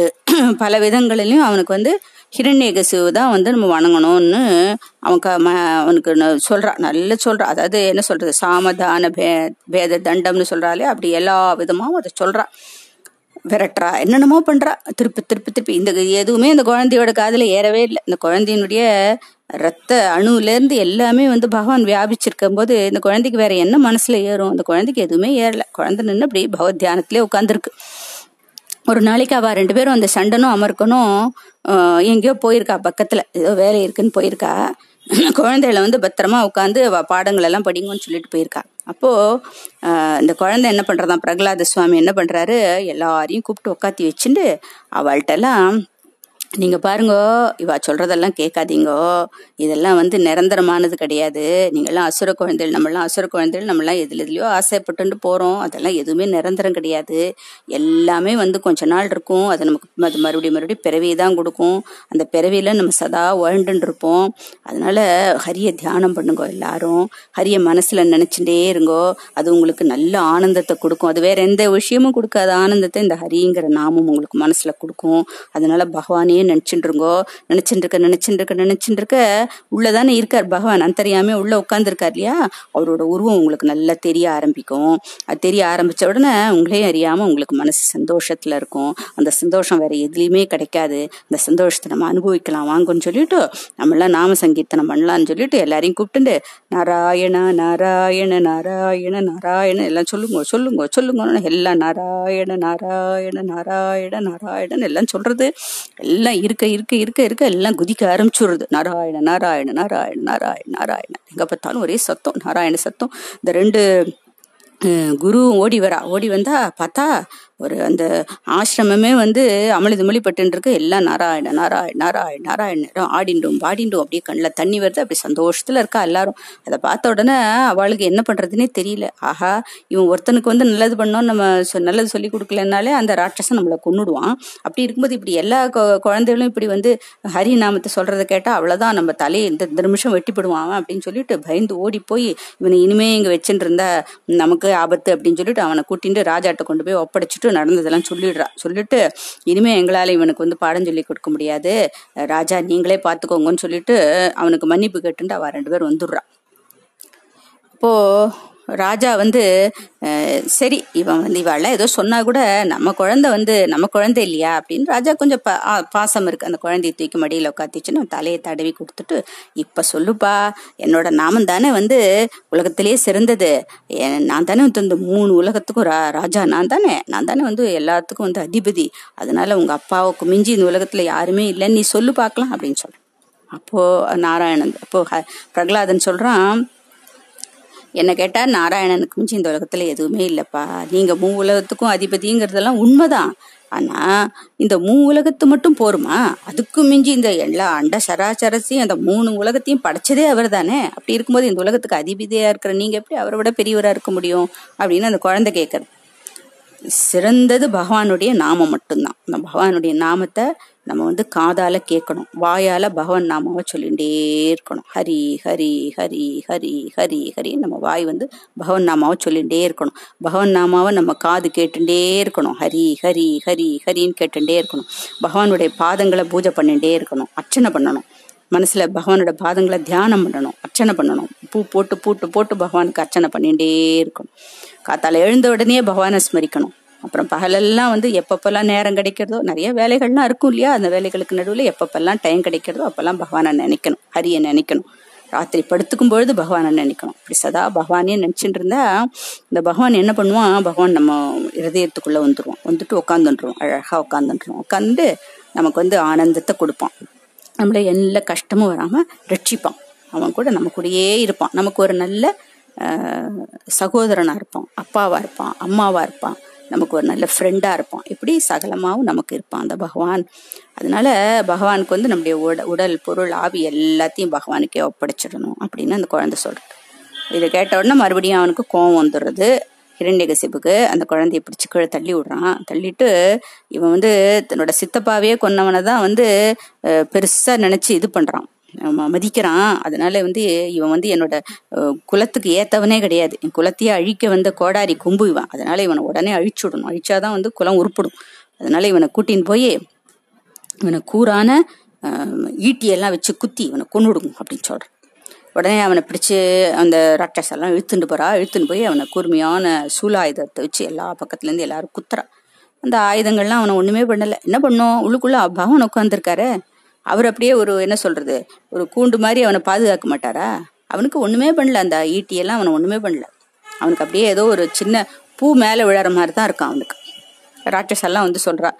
பல விதங்களிலையும் அவனுக்கு வந்து ஹிரண்யகசிவு தான் வந்து நம்ம வணங்கணும்னு அவனுக்கு ம அவனுக்கு ந- சொல்றான் நல்லா சொல்றான் அதாவது என்ன சொல்றது? சாமதான பே பேத தண்டம்னு சொல்றாலே அப்படி எல்லா விதமாகவும் அதை சொல்றான் விரட்டுறா. என்னென்னமோ பண்றா. திருப்பி திருப்பி திருப்பி. இந்த எதுவுமே இந்த குழந்தையோட காதில் ஏறவே இல்லை. இந்த குழந்தையினுடைய ரத்த அணுலேருந்து எல்லாமே வந்து பகவான் வியாபிச்சிருக்கும் போது இந்த குழந்தைக்கு வேற என்ன மனசுல ஏறும்? அந்த குழந்தைக்கு எதுவுமே ஏறல. குழந்தை நின்று அப்படி பகவத் தியானத்திலே உட்காந்துருக்கு ஒரு நாளைக்கு அவள் ரெண்டு பேரும் அந்த சண்டனும் அமர்க்கனும் எங்கேயோ போயிருக்கா பக்கத்தில். ஏதோ வேலை இருக்குன்னு போயிருக்கா. குழந்தைகளை வந்து பத்திரமா உட்காந்து அவ பாடங்கள் எல்லாம் படிங்கன்னு சொல்லிட்டு போயிருக்கா. அப்போ இந்த குழந்தை என்ன பண்ணுறதான் பிரகலாத சுவாமி என்ன பண்ணுறாரு எல்லாரையும் கூப்பிட்டு உட்காத்தி வச்சுட்டு அவள்கிட்ட நீங்கள் பாருங்க இவா சொல்கிறதெல்லாம் கேட்காதீங்கோ. இதெல்லாம் வந்து நிரந்தரமானது கிடையாது. நீங்கள்லாம் அசுர குழந்தைகள் நம்மளாம் அசுர குழந்தைகள் நம்மளாம் எதுல எதுலையோ ஆசைப்பட்டு போகிறோம் அதெல்லாம் எதுவுமே நிரந்தரம் கிடையாது. எல்லாமே வந்து கொஞ்ச நாள் இருக்கும். அது நமக்கு அது மறுபடியும் மறுபடியும் பிறவி தான் கொடுக்கும். அந்த பிறவியில் நம்ம சதா வாழ்ந்துட்டு இருப்போம் அதனால் ஹரிய தியானம் பண்ணுங்கோ எல்லாரும். ஹரிய மனசில் நினச்சிட்டே இருங்கோ. அது உங்களுக்கு நல்ல ஆனந்தத்தை கொடுக்கும். அது வேறு எந்த விஷயமும் கொடுக்காத ஆனந்தத்தை இந்த ஹரிங்கிற நாமம் உங்களுக்கு மனசில் கொடுக்கும். அதனால பகவானே நினைச்சுட்டு இருங்கோ நினைச்சுட்டு இருக்க நினைச்சுட்டு இருக்க இருக்க உள்ளதானே இருக்கார் பகவான். அந்தரியாமே உள்ள உட்காந்துருக்கார் இல்லையா? அவரோட உருவம் உங்களுக்கு நல்லா தெரிய ஆரம்பிக்கும். அது தெரிய ஆரம்பிச்ச உடனே உங்களையும் அறியாம உங்களுக்கு மனசு சந்தோஷத்துல இருக்கும். அந்த சந்தோஷம் வேற எதுலேயுமே கிடைக்காது. அந்த சந்தோஷத்தை நம்ம அனுபவிக்கலாம். வாங்கன்னு சொல்லிட்டு நம்மளாம் நாம சங்கீர்த்தனம் பண்ணலாம்னு சொல்லிட்டு எல்லாரையும் கூப்பிட்டுண்டு நாராயண நாராயண நாராயண நாராயண எல்லாம் சொல்லுங்க சொல்லுங்க சொல்லுங்க எல்லாம் நாராயண நாராயண நாராயண நாராயணன் எல்லாம் சொல்றது எல்லாம் எல்லாம் இருக்க இருக்க இருக்க இருக்க எல்லாம் குதிக்க ஆரம்பிச்சுடுறது. நாராயண நாராயண நாராயண நாராயண நாராயண. எங்க பார்த்தாலும் ஒரே சத்தம் நாராயண சத்தம். இந்த ரெண்டு குரு குருவும் ஓடி வரா ஓடி வந்தா பார்த்தா ஒரு அந்த ஆசிரமமே வந்து அமளி துமளி பட்டுருக்கு எல்லாம் நாராயண நாராயண நாராயண நாராயண ஆடிண்டும் பாடிண்டும். அப்படியே கண்ணில் தண்ணி வருது. அப்படி சந்தோஷத்தில் இருக்கா எல்லாரும். அதை பார்த்த உடனே அவளுக்கு என்ன பண்ணுறதுனே தெரியல. ஆஹா இவன் ஒருத்தனுக்கு வந்து நல்லது பண்ணோம் நம்ம சொ- நல்லது சொல்லி கொடுக்கலனாலே அந்த ராட்சசன் நம்மளை கொண்டுடுவான் அப்படி இருக்கும்போது இப்படி எல்லா கொ- குழந்தைகளும் இப்படி வந்து ஹரி நாமத்தை சொல்கிறத கேட்டால் அவ்வளோதான் நம்ம தலையை இந்த நிமிஷம் வெட்டிப்படுவான் அப்படின்னு சொல்லிட்டு பயந்து ஓடி போய் இவனை இனிமே இங்கே வச்சுட்டு இருந்தா நமக்கு ஆபத்து அப்படின்னு சொல்லிட்டு அவனை கூட்டிட்டு ராஜாட்ட கொண்டு போய் ஒப்படைச்சிட்டு நடந்ததெல்லாம் சொல்லிடுறா. சொல்லிட்டு இனிமே எங்களால இவனுக்கு வந்து பாடம் சொல்லி கொடுக்க முடியாது. ராஜா நீங்களே பாத்துக்கோங்கன்னு சொல்லிட்டு அவனுக்கு மன்னிப்பு கேட்டுட்டு அவ ரெண்டு பேரும் வந்துடுறா. அப்போது ராஜா வந்து சரி இவன் வந்து இவாள ஏதோ சொன்னா கூட நம்ம குழந்தை வந்து நம்ம குழந்தை இல்லையா அப்படின்னு ராஜா கொஞ்சம் பா- பாசம் இருக்கு. அந்த குழந்தையை தூக்கி மடியில் உட்காத்திச்சுன்னு தலையை தடவி கொடுத்துட்டு இப்ப சொல்லுப்பா என்னோட நாமம் தானே வந்து உலகத்திலேயே சிறந்தது. நான் தானே வந்து இந்த மூணு உலகத்துக்கும் ரா- ராஜா நான் தானே நான் தானே வந்து எல்லாத்துக்கும் வந்து அதிபதி. அதனால உங்க அப்பாவுக்கு மிஞ்சி இந்த உலகத்துல யாருமே இல்லைன்னு நீ சொல்லு பார்க்கலாம் அப்படின்னு சொல்ற அப்போ நாராயணன் அப்போ ஹ- பிரகலாதன் சொல்றான் என்ன கேட்டா நாராயணனுக்கு மிஞ்சி இந்த உலகத்துல எதுவுமே இல்லப்பா. நீங்க மூ உலகத்துக்கும் அதிபதிங்கிறதெல்லாம் உண்மைதான். ஆனா இந்த மூ உலகத்து மட்டும் போருமா? அதுக்கு மிஞ்சி இந்த எல்லா அண்ட சராசரசையும் அந்த மூணு உலகத்தையும் படைச்சதே அவர் தானே அப்படி இருக்கும்போது இந்த உலகத்துக்கு அதிபதியா இருக்கிற நீங்க எப்படி அவரை விட பெரியவரா இருக்க முடியும்? அப்படின்னு அந்த குழந்தை கேட்கறது சிறந்தது பகவானுடைய நாமம் மட்டும்தான். நம்ம பகவானுடைய நாமத்தை நம்ம வந்து காதால கேட்கணும். வாயால பகவான் நாமாவை சொல்லிகிட்டே இருக்கணும். ஹரி ஹரி ஹரி ஹரி ஹரி ஹரி நம்ம வாய் வந்து பகவான் நாமாவை சொல்லிகிட்டே இருக்கணும். பகவான் நாமாவை நம்ம காது கேட்டுட்டே இருக்கணும். ஹரி ஹரி ஹரி ஹரின்னு கேட்டுட்டே இருக்கணும். பகவானுடைய பாதங்களை பூஜை பண்ணிகிட்டே இருக்கணும். அர்ச்சனை பண்ணணும். மனசுல பகவானோட பாதங்களை தியானம் பண்ணணும். அர்ச்சனை பண்ணணும். பூ போட்டு பூட்டு போட்டு பகவானுக்கு அர்ச்சனை பண்ணிகிட்டே இருக்கணும். காத்தால எழுந்த உடனே பகவானை ஸ்மரிக்கணும். அப்புறம் பகலெல்லாம் வந்து எப்பப்பெல்லாம் நேரம் கிடைக்கிறதோ நிறைய வேலைகள்லாம் இருக்கும் இல்லையா? அந்த வேலைகளுக்கு நடுவில் எப்பப்பெல்லாம் டைம் கிடைக்கிறதோ அப்பெல்லாம் பகவானை நினைக்கணும். ஹரியை நினைக்கணும். ராத்திரி படுத்துக்கும் பொழுது பகவானை நினைக்கணும். இப்படி சதா பகவானே நினச்சிட்டு இருந்தா இந்த பகவான் என்ன பண்ணுவான்? பகவான் நம்ம இருதயத்துக்குள்ள வந்துடுவோம் வந்துட்டு உட்காந்துட்டுருவோம் அழகா உட்காந்துட்டுருவோம் உட்காந்து நமக்கு வந்து ஆனந்தத்தை கொடுப்பான். நம்மள எல்லா கஷ்டமும் வராம ரட்சிப்பான். அவன் கூட நம்ம கூடயே இருப்பான். நமக்கு ஒரு நல்ல சகோதரனாக இருப்பான் அப்பாவாக இருப்பான் அம்மாவாக இருப்பான் நமக்கு ஒரு நல்ல ஃப்ரெண்டாக இருப்பான். இப்படி சகலமாகவும் நமக்கு இருப்பான் அந்த பகவான். அதனால பகவானுக்கு வந்து நம்முடைய உட உடல் பொருள் ஆவி எல்லாத்தையும் பகவானுக்கே ஒப்படைச்சிடணும் அப்படின்னு அந்த குழந்தை சொல்கிறது இதை கேட்ட உடனே மறுபடியும் அவனுக்கு கோவம் வந்துடுறது. ஹிரண்யகசிப்புக்கு அந்த குழந்தைய பிடிச்சி கீழே தள்ளி விடுறான். தள்ளிட்டு இவன் வந்து தன்னோட சித்தப்பாவையே கொன்னவனை தான் வந்து பெருசாக நினச்சி இது பண்ணுறான் மதிக்கிறான். அதனால வந்து இவன் வந்து என்னோட குலத்துக்கு ஏத்தவனே கிடையாது. என் குலத்தையே அழிக்க வந்த கோடாரி கொம்பு இவன். அதனால இவனை உடனே அழிச்சுடணும். அழிச்சாதான் வந்து குலம் உருப்படும். அதனால இவனை கூட்டின்னு போய் இவனை கூரான ஈட்டி ஈட்டியெல்லாம் வச்சு குத்தி இவனை கொண்டுடுங்க அப்படின்னு சொல்றான். உடனே அவனை பிடிச்சு அந்த ராட்சஸெல்லாம் இழுத்துட்டு போறா. இழுத்துன்னு போய் அவனை கூர்மையான சூலாயுதத்தை வச்சு எல்லா பக்கத்துல இருந்து எல்லாரும் குத்துறா அந்த ஆயுதங்கள்லாம் அவனை ஒண்ணுமே பண்ணல. என்ன பண்ணும்? உள்ளுக்குள்ள பகவான் உட்காந்துருக்காரு அவர் அப்படியே ஒரு என்ன சொல்றது ஒரு கூண்டு மாதிரி அவனை பாதுகாக்க மாட்டாரா? அவனுக்கு ஒண்ணுமே பண்ணல அந்த ஈட்டியெல்லாம் அவனை ஒண்ணுமே பண்ணல. அவனுக்கு அப்படியே ஏதோ ஒரு சின்ன பூ மேலே விழற மாதிரி தான் இருக்கான் அவனுக்கு. ராட்சஸெல்லாம் வந்து சொல்றா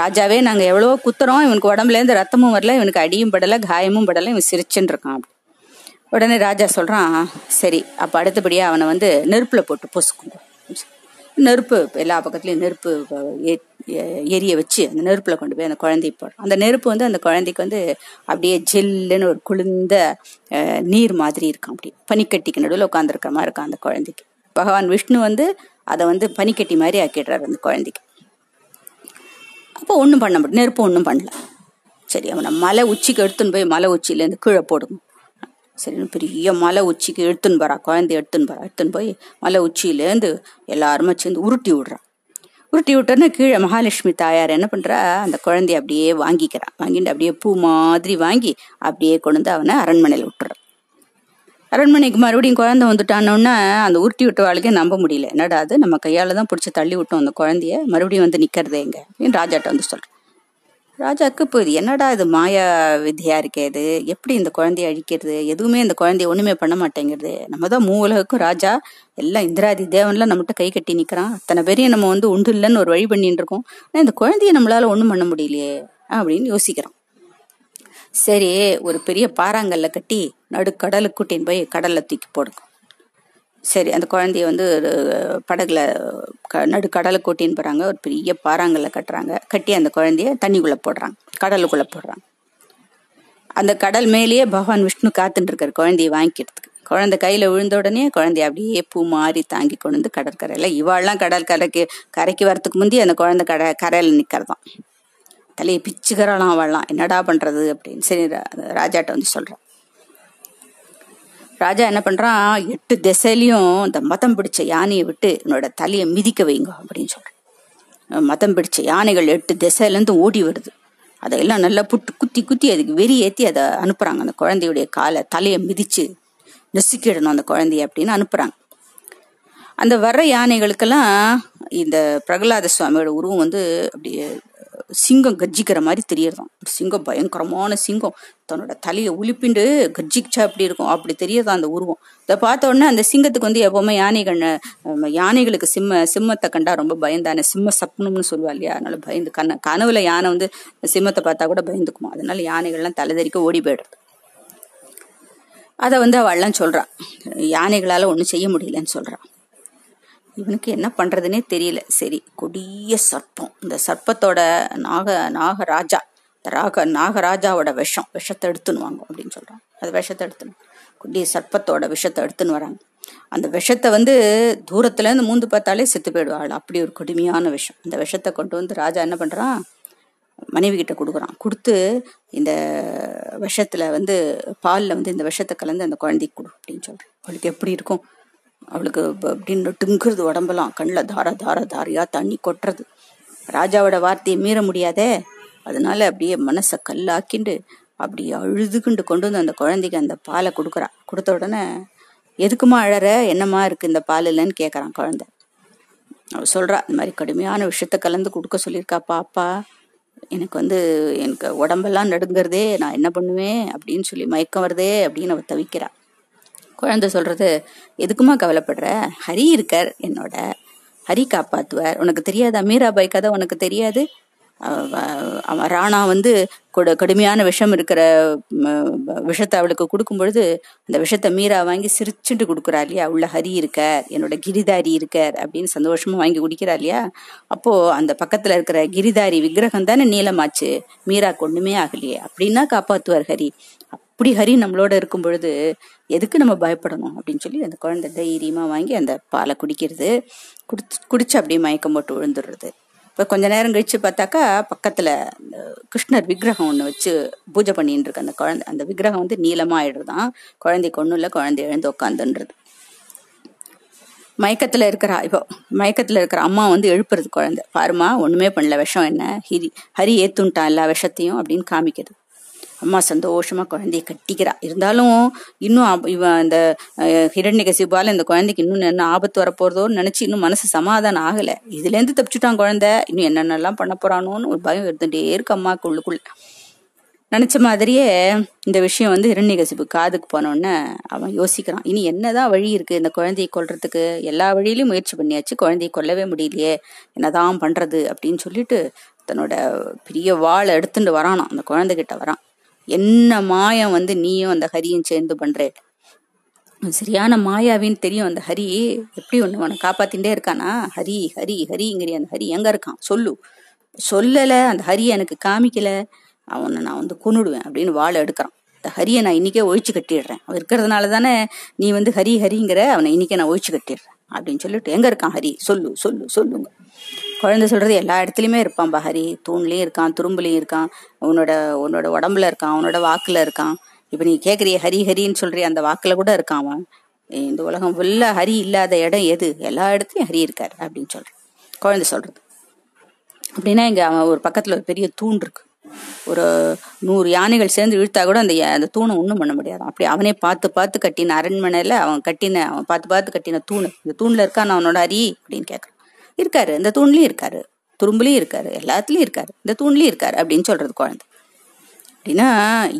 ராஜாவே நாங்கள் எவ்வளவோ குத்துறோம் இவனுக்கு உடம்புலேருந்து ரத்தமும் வரல இவனுக்கு அடியும் படலை காயமும் படலை இவன் சிரிச்சுன்னு இருக்கான். அப்படி உடனே ராஜா சொல்கிறான் சரி அப்போ அடுத்தபடியாக அவனை வந்து நெருப்பில் போட்டு பொசுக்குங்க நெருப்பு எல்லா பக்கத்துலேயும் நெருப்பு எ- எ- எரிய வச்சு அந்த நெருப்பில் கொண்டு போய் அந்த குழந்தை போடுறோம். அந்த நெருப்பு வந்து அந்த குழந்தைக்கு வந்து அப்படியே ஜெல்லுன்னு ஒரு குளிர்ந்த நீர் மாதிரி இருக்கும் அப்படி. பனிக்கட்டிக்கு நடுவில் உட்காந்துருக்கிற மாதிரி இருக்கும் அந்த குழந்தைக்கு. பகவான் விஷ்ணு வந்து அதை வந்து பனிக்கட்டி மாதிரி ஆக்கிடுறாரு அந்த குழந்தைக்கு. அப்போ ஒன்றும் பண்ண முடியும் நெருப்பு ஒன்றும் பண்ணல. சரி அவனை மலை உச்சிக்கு எடுத்துன்னு போய் மலை உச்சியிலேருந்து கீழே போடுங்க. சரின்னு பெரிய மலை உச்சிக்கு எடுத்துன்னு வரா குழந்தைய எடுத்துன்னு வரா. எடுத்துன்னு போய் மலை உச்சியிலேருந்து எல்லாருமே சேர்ந்து உருட்டி விடுறா. உருட்டி விட்டோன்னே கீழே மகாலட்சுமி தாயார் என்ன பண்ணுறா அந்த குழந்தைய அப்படியே வாங்கிக்கிறான் வாங்கிட்டு அப்படியே பூ மாதிரி வாங்கி அப்படியே கொண்டு வந்து அவனை அரண்மனையில் விட்டுறான் அரண்மனைக்கு மறுபடியும் குழந்தை வந்துட்டானோன்னா அந்த உருட்டி விட்டவாளுக்கே நம்ப முடியல. என்னடா அது? நம்ம கையால் தான் பிடிச்சி தள்ளி விட்டோம் அந்த குழந்தைய. மறுபடியும் வந்து நிற்கிறதே எங்க அப்படின்னு ராஜாட்ட வந்து சொல்கிறேன் ராஜாவுக்கு இப்போ இது என்னடா இது மாயா வித்தியா இருக்கே இது? எப்படி இந்த குழந்தைய அழிக்கிறது? எதுவுமே இந்த குழந்தைய ஒண்ணுமே பண்ண மாட்டேங்கிறது நம்ம தான் மூ உலகுக்கும் ராஜா. எல்லாம் இந்திராதி தேவன்லாம் நம்மகிட்ட கை கட்டி நிக்கிறான். அத்தனை பேரையும் நம்ம வந்து உண்டு இல்லைன்னு ஒரு வழி பண்ணிட்டு இருக்கோம். ஆனா இந்த குழந்தைய நம்மளால ஒண்ணும் பண்ண முடியலையே அப்படின்னு யோசிக்கிறோம் சரி ஒரு பெரிய பாறாங்கல்ல கட்டி நடுக்கடலுக்கு கூட்டின்னு போய் கடல்ல தூக்கி போடுங்க. சரி அந்த குழந்தைய வந்து ஒரு படகுல க- கடலை கூட்டின்னு போறாங்க. ஒரு பெரிய பாறாங்கல்ல கட்டுறாங்க. கட்டி அந்த குழந்தைய தண்ணிக்குள்ள போடுறாங்க. கடலுக்குள்ள போடுறாங்க. அந்த கடல் மேலேயே பகவான் விஷ்ணு காத்துட்டு இருக்காரு குழந்தைய வாங்கிக்கிறதுக்கு. குழந்தை கையில விழுந்த உடனே குழந்தைய அப்படியே பூ மாறி தாங்கி கொண்டு வந்து கடற்கரையில. இவாள்லாம் கடல் கரைக்கு கரைக்கு வரத்துக்கு முந்தி அந்த குழந்தை கடை கரையில நிக்கிறதாம். தலையை பிச்சுக்கிறாளாம் அவள்லாம். என்னடா பண்றது அப்படின்னு. சரி ரா- ராஜாட்ட வந்து சொல்றான் ராஜா என்ன பண்றான்? எட்டு திசையிலையும் இந்த மதம் பிடிச்ச யானையை விட்டு என்னோட தலையை மிதிக்க வைங்க அப்படின்னு சொல்றேன். மதம் பிடிச்ச யானைகள் எட்டு திசையிலேருந்து ஓடி வருது. அதையெல்லாம் நல்லா புட்டு குத்தி குத்தி அதுக்கு வெறி ஏற்றி அதை அனுப்புறாங்க. அந்த குழந்தையுடைய காலை தலையை மிதிச்சு நெசுக்கிடணும் அந்த குழந்தைய அப்படின்னு அனுப்புறாங்க. அந்த வர்ற யானைகளுக்கெல்லாம் இந்த பிரகலாத சுவாமியோட உருவம் வந்து அப்படியே சிங்கம் கர்ஜிக்கிற மாதிரி தெரியறதாம் சிங்கம் பயங்கரமான சிங்கம். தன்னோட தலையை உலுப்பிண்டு கர்ஜிச்சா அப்படி இருக்கும்? அப்படி தெரியறதா அந்த உருவம். இதை பார்த்த உடனே அந்த சிங்கத்துக்கு வந்து எப்பவுமே யானைகள் யானைகளுக்கு சிம்ம சிம்மத்தை கண்டா ரொம்ப பயந்தானே. சிம்ம சப்னம்னு சொல்லுவா இல்லையா? அதனால பயந்து கன கனவுல யானை வந்து சிம்மத்தை பார்த்தா கூட பயந்துக்குமா? அதனால யானைகள்லாம் தலைதறிக்க ஓடி போயிடுறது. அதை வந்து அவள்லாம் சொல்றான் யானைகளால ஒன்றும் செய்ய முடியலன்னு சொல்றான் இவனுக்கு என்ன பண்றதுன்னே தெரியல. சரி கொடிய சர்ப்பம். இந்த சர்ப்பத்தோட நாக நாகராஜா இந்த ராக நாகராஜாவோட விஷம் விஷத்தை எடுத்துன்னு வாங்க அப்படின்னு சொல்றான் அது விஷத்தை எடுத்துன்னு கொடிய சர்ப்பத்தோட விஷத்தை எடுத்துன்னு வராங்க. அந்த விஷத்தை வந்து தூரத்துல இருந்து மூந்து பார்த்தாலே செத்து போயிடுவாள். அப்படி ஒரு கொடுமையான விஷம். இந்த விஷத்தை கொண்டு வந்து ராஜா என்ன பண்றான்? மனைவி கிட்ட கொடுக்குறான். கொடுத்து இந்த விஷத்துல வந்து பாலில் வந்து இந்த விஷத்தை கலந்து அந்த குழந்தைக்கு கொடு அப்படின்னு சொல்றேன். அவளுக்கு எப்படி இருக்கும்? அவளுக்கு அப்படின்னு நொட்டுங்கிறது உடம்பெல்லாம் கண்ணில் தார தார தாரியாக தண்ணி கொட்டுறது. ராஜாவோட வார்த்தையை மீற முடியாதே? அதனால அப்படியே மனசை கல்லாக்கிண்டு அப்படி அழுதுகிண்டு கொண்டு வந்து அந்த குழந்தைக்கு அந்த பாலை கொடுக்குறா. கொடுத்த உடனே எதுக்குமா அழற? என்னம்மா இருக்கு இந்த பால் இல்லைன்னு கேட்குறான் குழந்தை. அவள் சொல்றா இந்த மாதிரி கடுமையான விஷயத்த கலந்து கொடுக்க சொல்லியிருக்காப்பா அப்பா எனக்கு வந்து எனக்கு உடம்பெல்லாம் நடுங்கிறதே நான் என்ன பண்ணுவேன்? அப்படின்னு சொல்லி மயக்கம் வருதே? அப்படின்னு அவ தவிக்கிறாள் குழந்தை சொல்றது எதுக்குமா கவலைப்படுற? ஹரி இருக்கார் என்னோட. ஹரி காப்பாத்துவார். உனக்கு தெரியாதா? மீராபாய் கதை உனக்கு தெரியாது? அவன் ராணா வந்து கொடு- கடுமையான விஷம் இருக்கிற விஷத்தை அவளுக்கு கொடுக்கும் பொழுது அந்த விஷத்தை மீரா வாங்கி சிரிச்சுட்டு கொடுக்குறா இல்லையா? உள்ள ஹரி இருக்கார். என்னோட கிரிதாரி இருக்கார். அப்படின்னு சந்தோஷமா வாங்கி குடிக்கிறா இல்லையா? அப்போ அந்த பக்கத்துல இருக்கிற கிரிதாரி விக்கிரகம் தானே நீளமாச்சு. மீராக்கு ஒண்ணுமே ஆகலையே. அப்படின்னா காப்பாத்துவார் ஹரி. அப்படி ஹரி நம்மளோட இருக்கும் பொழுது எதுக்கு நம்ம பயப்படணும் அப்படின்னு சொல்லி அந்த குழந்தை தைரியமாக வாங்கி அந்த பாலை குடிக்கிறது. குடிச்சு குடிச்சு அப்படியே மயக்கம் போட்டு விழுந்துடுறது. இப்போ கொஞ்ச நேரம் கழிச்சு பார்த்தாக்கா பக்கத்தில் கிருஷ்ணர் விக்கிரகம் ஒன்று வச்சு பூஜை பண்ணிட்டு இருக்கு அந்த குழந்தை அந்த விக்கிரகம் வந்து நீளமாக ஆயிடுறதான் குழந்தைக்கு ஒன்றும் இல்லை குழந்தை எழுந்து உட்காந்துன்றது மயக்கத்தில் இருக்கிற இப்போ மயக்கத்தில் இருக்கிற அம்மா வந்து எழுப்புறது குழந்தை. பாருமா ஒன்றுமே பண்ணல விஷம் என்ன? ஹரி ஹரி ஏத்துன்ட்டான் எல்லா விஷத்தையும் அப்படின்னு காமிக்கிறது. அம்மா சந்தோஷமா குழந்தைய கட்டிக்கிறா. இருந்தாலும் இன்னும் இவன் இந்த ஹிரண்யகசிபால இந்த குழந்தைக்கு இன்னும் என்ன ஆபத்து வரப்போறதோன்னு நினைச்சு இன்னும் மனசு சமாதானம் ஆகல. இதுல இருந்து தப்பிச்சுட்டான் குழந்தை. இன்னும் என்னென்னலாம் பண்ண போறானோன்னு ஒரு பயம் இருந்துட்டே இருக்கு அம்மாவுக்கு உள்ளுக்குள்ள. நினைச்ச மாதிரியே இந்த விஷயம் வந்து இரண்யகசிப்பு காதுக்கு போனோடனே அவன் யோசிக்கிறான். இனி என்னதான் வழி இருக்கு இந்த குழந்தையை கொல்றதுக்கு? எல்லா வழியிலையும் முயற்சி பண்ணியாச்சு. குழந்தையை கொல்லவே முடியலையே. என்னதான் பண்றது அப்படின்னு சொல்லிட்டு தன்னோட பெரிய வாழை எடுத்துட்டு வரானான் அந்த குழந்தைகிட்ட வரான். என்ன மாயம் வந்து நீயும் அந்த ஹரியும் சேர்ந்து பண்ற? சரியான மாயாவின்னு தெரியும் அந்த ஹரி. எப்படி ஒண்ணு உன காப்பாத்தின்ண்டே இருக்கானா? ஹரி ஹரி ஹரிங்கிற அந்த ஹரி எங்க இருக்கான்? சொல்லு. சொல்லல அந்த ஹரியை எனக்கு காமிக்கல. அவனை நான் வந்து கொண்டுடுவேன் அப்படின்னு வாழை எடுக்கிறான். இந்த ஹரியை நான் இன்னைக்கே ஒழிச்சு கட்டிடுறேன். அவன் இருக்கிறதுனால தானே நீ வந்து ஹரி ஹரிங்கிற அவனை இன்னைக்கே நான் ஒழிச்சு கட்டிடுறேன் அப்படின்னு சொல்லிட்டு எங்க இருக்கான் ஹரி? சொல்லு சொல்லு சொல்லுங்க. குழந்தை சொல்றது எல்லா இடத்துலயுமே இருப்பான் ஹரி தூண்லயும் இருக்கான் துரும்புலையும் இருக்கான். உன்னோட உன்னோட உடம்புல இருக்கான் உன்னோட வாக்குல இருக்கான். இப்ப நீ கேக்குறிய ஹரி ஹரின்னு சொல்றிய அந்த வாக்குல கூட இருக்கான் அவன். இந்த உலகம் ஃபுல்லா ஹரி இல்லாத இடம் எது? எல்லா இடத்துலயும் ஹரி இருக்காரு அப்படின்னு சொல்றான். குழந்தை சொல்றது. அப்படின்னா இங்க அவன் ஒரு பக்கத்துல ஒரு பெரிய தூண் இருக்கு. ஒரு நூறு யானைகள் சேர்ந்து இழுத்தா கூட அந்த அந்த தூணை ஒன்றும் பண்ண முடியாது. அப்படி அவனே பார்த்து பார்த்து கட்டின அரண்மனையில அவன் கட்டின அவன் பார்த்து பார்த்து கட்டின தூண். இந்த தூண்ல இருக்கான் அவனோட அரி அப்படின்னு கேட்கறான் இருக்காரு இந்த தூண்லயும் இருக்காரு. துரும்புலயும் இருக்காரு எல்லாத்துலயும் இருக்காரு. இந்த தூண்லயும் இருக்காரு அப்படின்னு சொல்றது குழந்தை. அப்படின்னா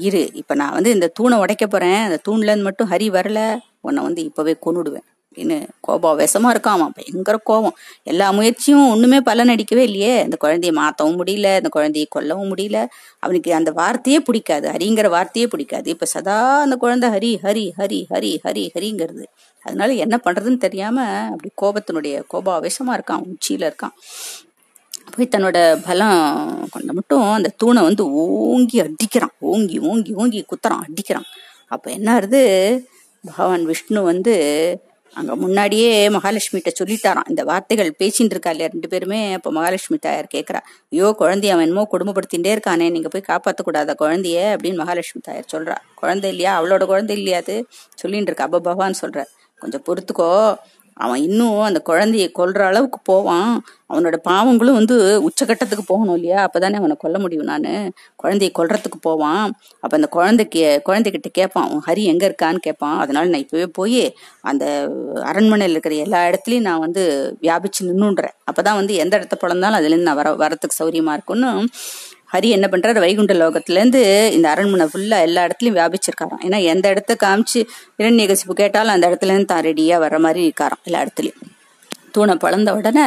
இரு இப்ப நான் வந்து இந்த தூணை உடைக்க போறேன். அந்த தூண்ல இருந்து மட்டும் ஹரி வரல உன்னை வந்து இப்பவே கொண்டுடுவேன் அப்படின்னு கோபம். விஷமா இருக்கான் அவன். பயங்கர கோபம். எல்லா முயற்சியும் ஒண்ணுமே பலன் அடிக்கவே இல்லையே. அந்த குழந்தைய மாத்தவும் முடியல. அந்த குழந்தைய கொல்லவும் முடியல. அவனுக்கு அந்த வார்த்தையே பிடிக்காது. ஹரிங்கிற வார்த்தையே பிடிக்காது. இப்ப சதா அந்த குழந்தை ஹரி ஹரி ஹரி ஹரி ஹரி ஹரிங்கிறது. அதனால என்ன பண்றதுன்னு தெரியாம அப்படி கோபத்தினுடைய கோபாவேசமா இருக்கான். உச்சியில இருக்கான். போய் தன்னோட பலம் கொண்ட மட்டும் அந்த தூணை வந்து ஓங்கி அடிக்கிறான். ஓங்கி ஓங்கி ஓங்கி குத்துறான். அடிக்கிறான். அப்ப என்ன ஆகுது பகவான் விஷ்ணு வந்து அங்க முன்னாடியே மகாலட்சுமிகிட்ட சொல்லிட்டாராம். இந்த வார்த்தைகள் பேசிட்டு இருக்கா இல்லையா ரெண்டு பேருமே. அப்போ மகாலட்சுமி தாயார் கேட்கறா ஐயோ குழந்தைய அவன் என்னமோ குடும்பப்படுத்திட்டே இருக்கானே நீங்க போய் காப்பாத்தக்கூடாத குழந்தைய? அப்படின்னு மகாலட்சுமி தாயார் சொல்றா. குழந்தை இல்லையா? அவளோட குழந்தை இல்லையாது சொல்லிட்டு இருக்கா அப்ப பகவான் சொல்ற கொஞ்சம் பொறுத்துக்கோ. அவன் இன்னும் அந்த குழந்தைய கொல்ற அளவுக்கு போவான். அவனோட பாவங்களும் வந்து உச்சகட்டத்துக்கு போகணும் இல்லையா? அப்பதானே அவனை கொல்ல முடியும் நான். குழந்தைய கொல்றதுக்கு போவான். அப்ப அந்த குழந்தைக்கு குழந்தைகிட்ட கேட்பான் அவன் ஹரி எங்க இருக்கான்னு கேட்பான் அதனால நான் இப்பவே போய் அந்த அரண்மனையில் இருக்கிற எல்லா இடத்துலயும் நான் வந்து வியாபிச்சு நின்னுன்றேன். அப்பதான் வந்து எந்த இடத்த பிறந்தாலும் அதுல இருந்து நான் வர வரத்துக்கு சௌரியமா இருக்கும்னு ஹரி என்ன பண்றாரு? வைகுண்ட லோகத்திலேருந்து இந்த அரண்மனை ஃபுல்லா எல்லா இடத்துலயும் வியாபிச்சிருக்காராம். ஏன்னா எந்த இடத்த காமிச்சு இரண்யகசிப்பு கேட்டாலும் அந்த இடத்துல இருந்து தான் ரெடியா வர மாதிரி இருக்காராம் எல்லா இடத்துலயும். தூணை பழந்த உடனே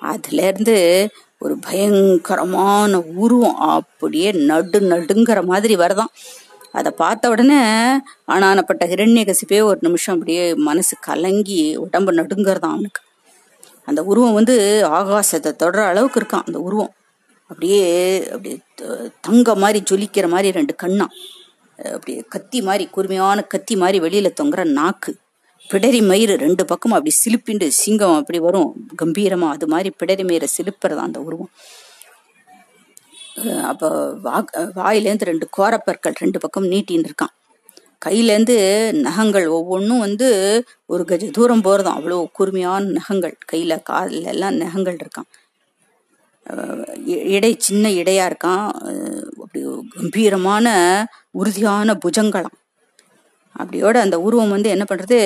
அதுல இருந்து ஒரு பயங்கரமான உருவம் அப்படியே நடு நடுங்கிற மாதிரி வருதான். அதை பார்த்த உடனே ஆனானப்பட்ட ஹிரண்யகசிப்பே ஒரு நிமிஷம் அப்படியே மனசு கலங்கி உடம்பு நடுங்கிறதான் அவனுக்கு. அந்த உருவம் வந்து ஆகாசத்தை தொடர அளவுக்கு இருக்கான் அந்த உருவம். அப்படியே அப்படியே தங்க மாதிரி ஜொலிக்கிற மாதிரி ரெண்டு கண்ணா. அப்படி கத்தி மாதிரி கூர்மையான கத்தி மாதிரி வெளியில தொங்குற நாக்கு. பிடரி மயிறு ரெண்டு பக்கமும் அப்படி சிலுப்பிண்டு சிங்கம் அப்படி வரும். கம்பீரமா அது மாதிரி பிடரி மயிரை சிலுப்புறதா அந்த உருவம். அப்போ வா வாயிலேருந்து ரெண்டு கோரப்பற்கள் ரெண்டு பக்கம் நீட்டின்னு இருக்கான் கையிலேருந்து நகங்கள் ஒவ்வொன்றும் வந்து ஒரு கஜ தூரம் போகிறதாம் அவ்வளோ கூர்மையான நகங்கள். கையில் காலில் எல்லாம் நகங்கள் இருக்கான் இடை சின்ன இடையா இருக்கான். அப்படி கம்பீரமான உறுதியான புஜங்களாம். அப்படியோட அந்த உருவம் வந்து என்ன பண்றது?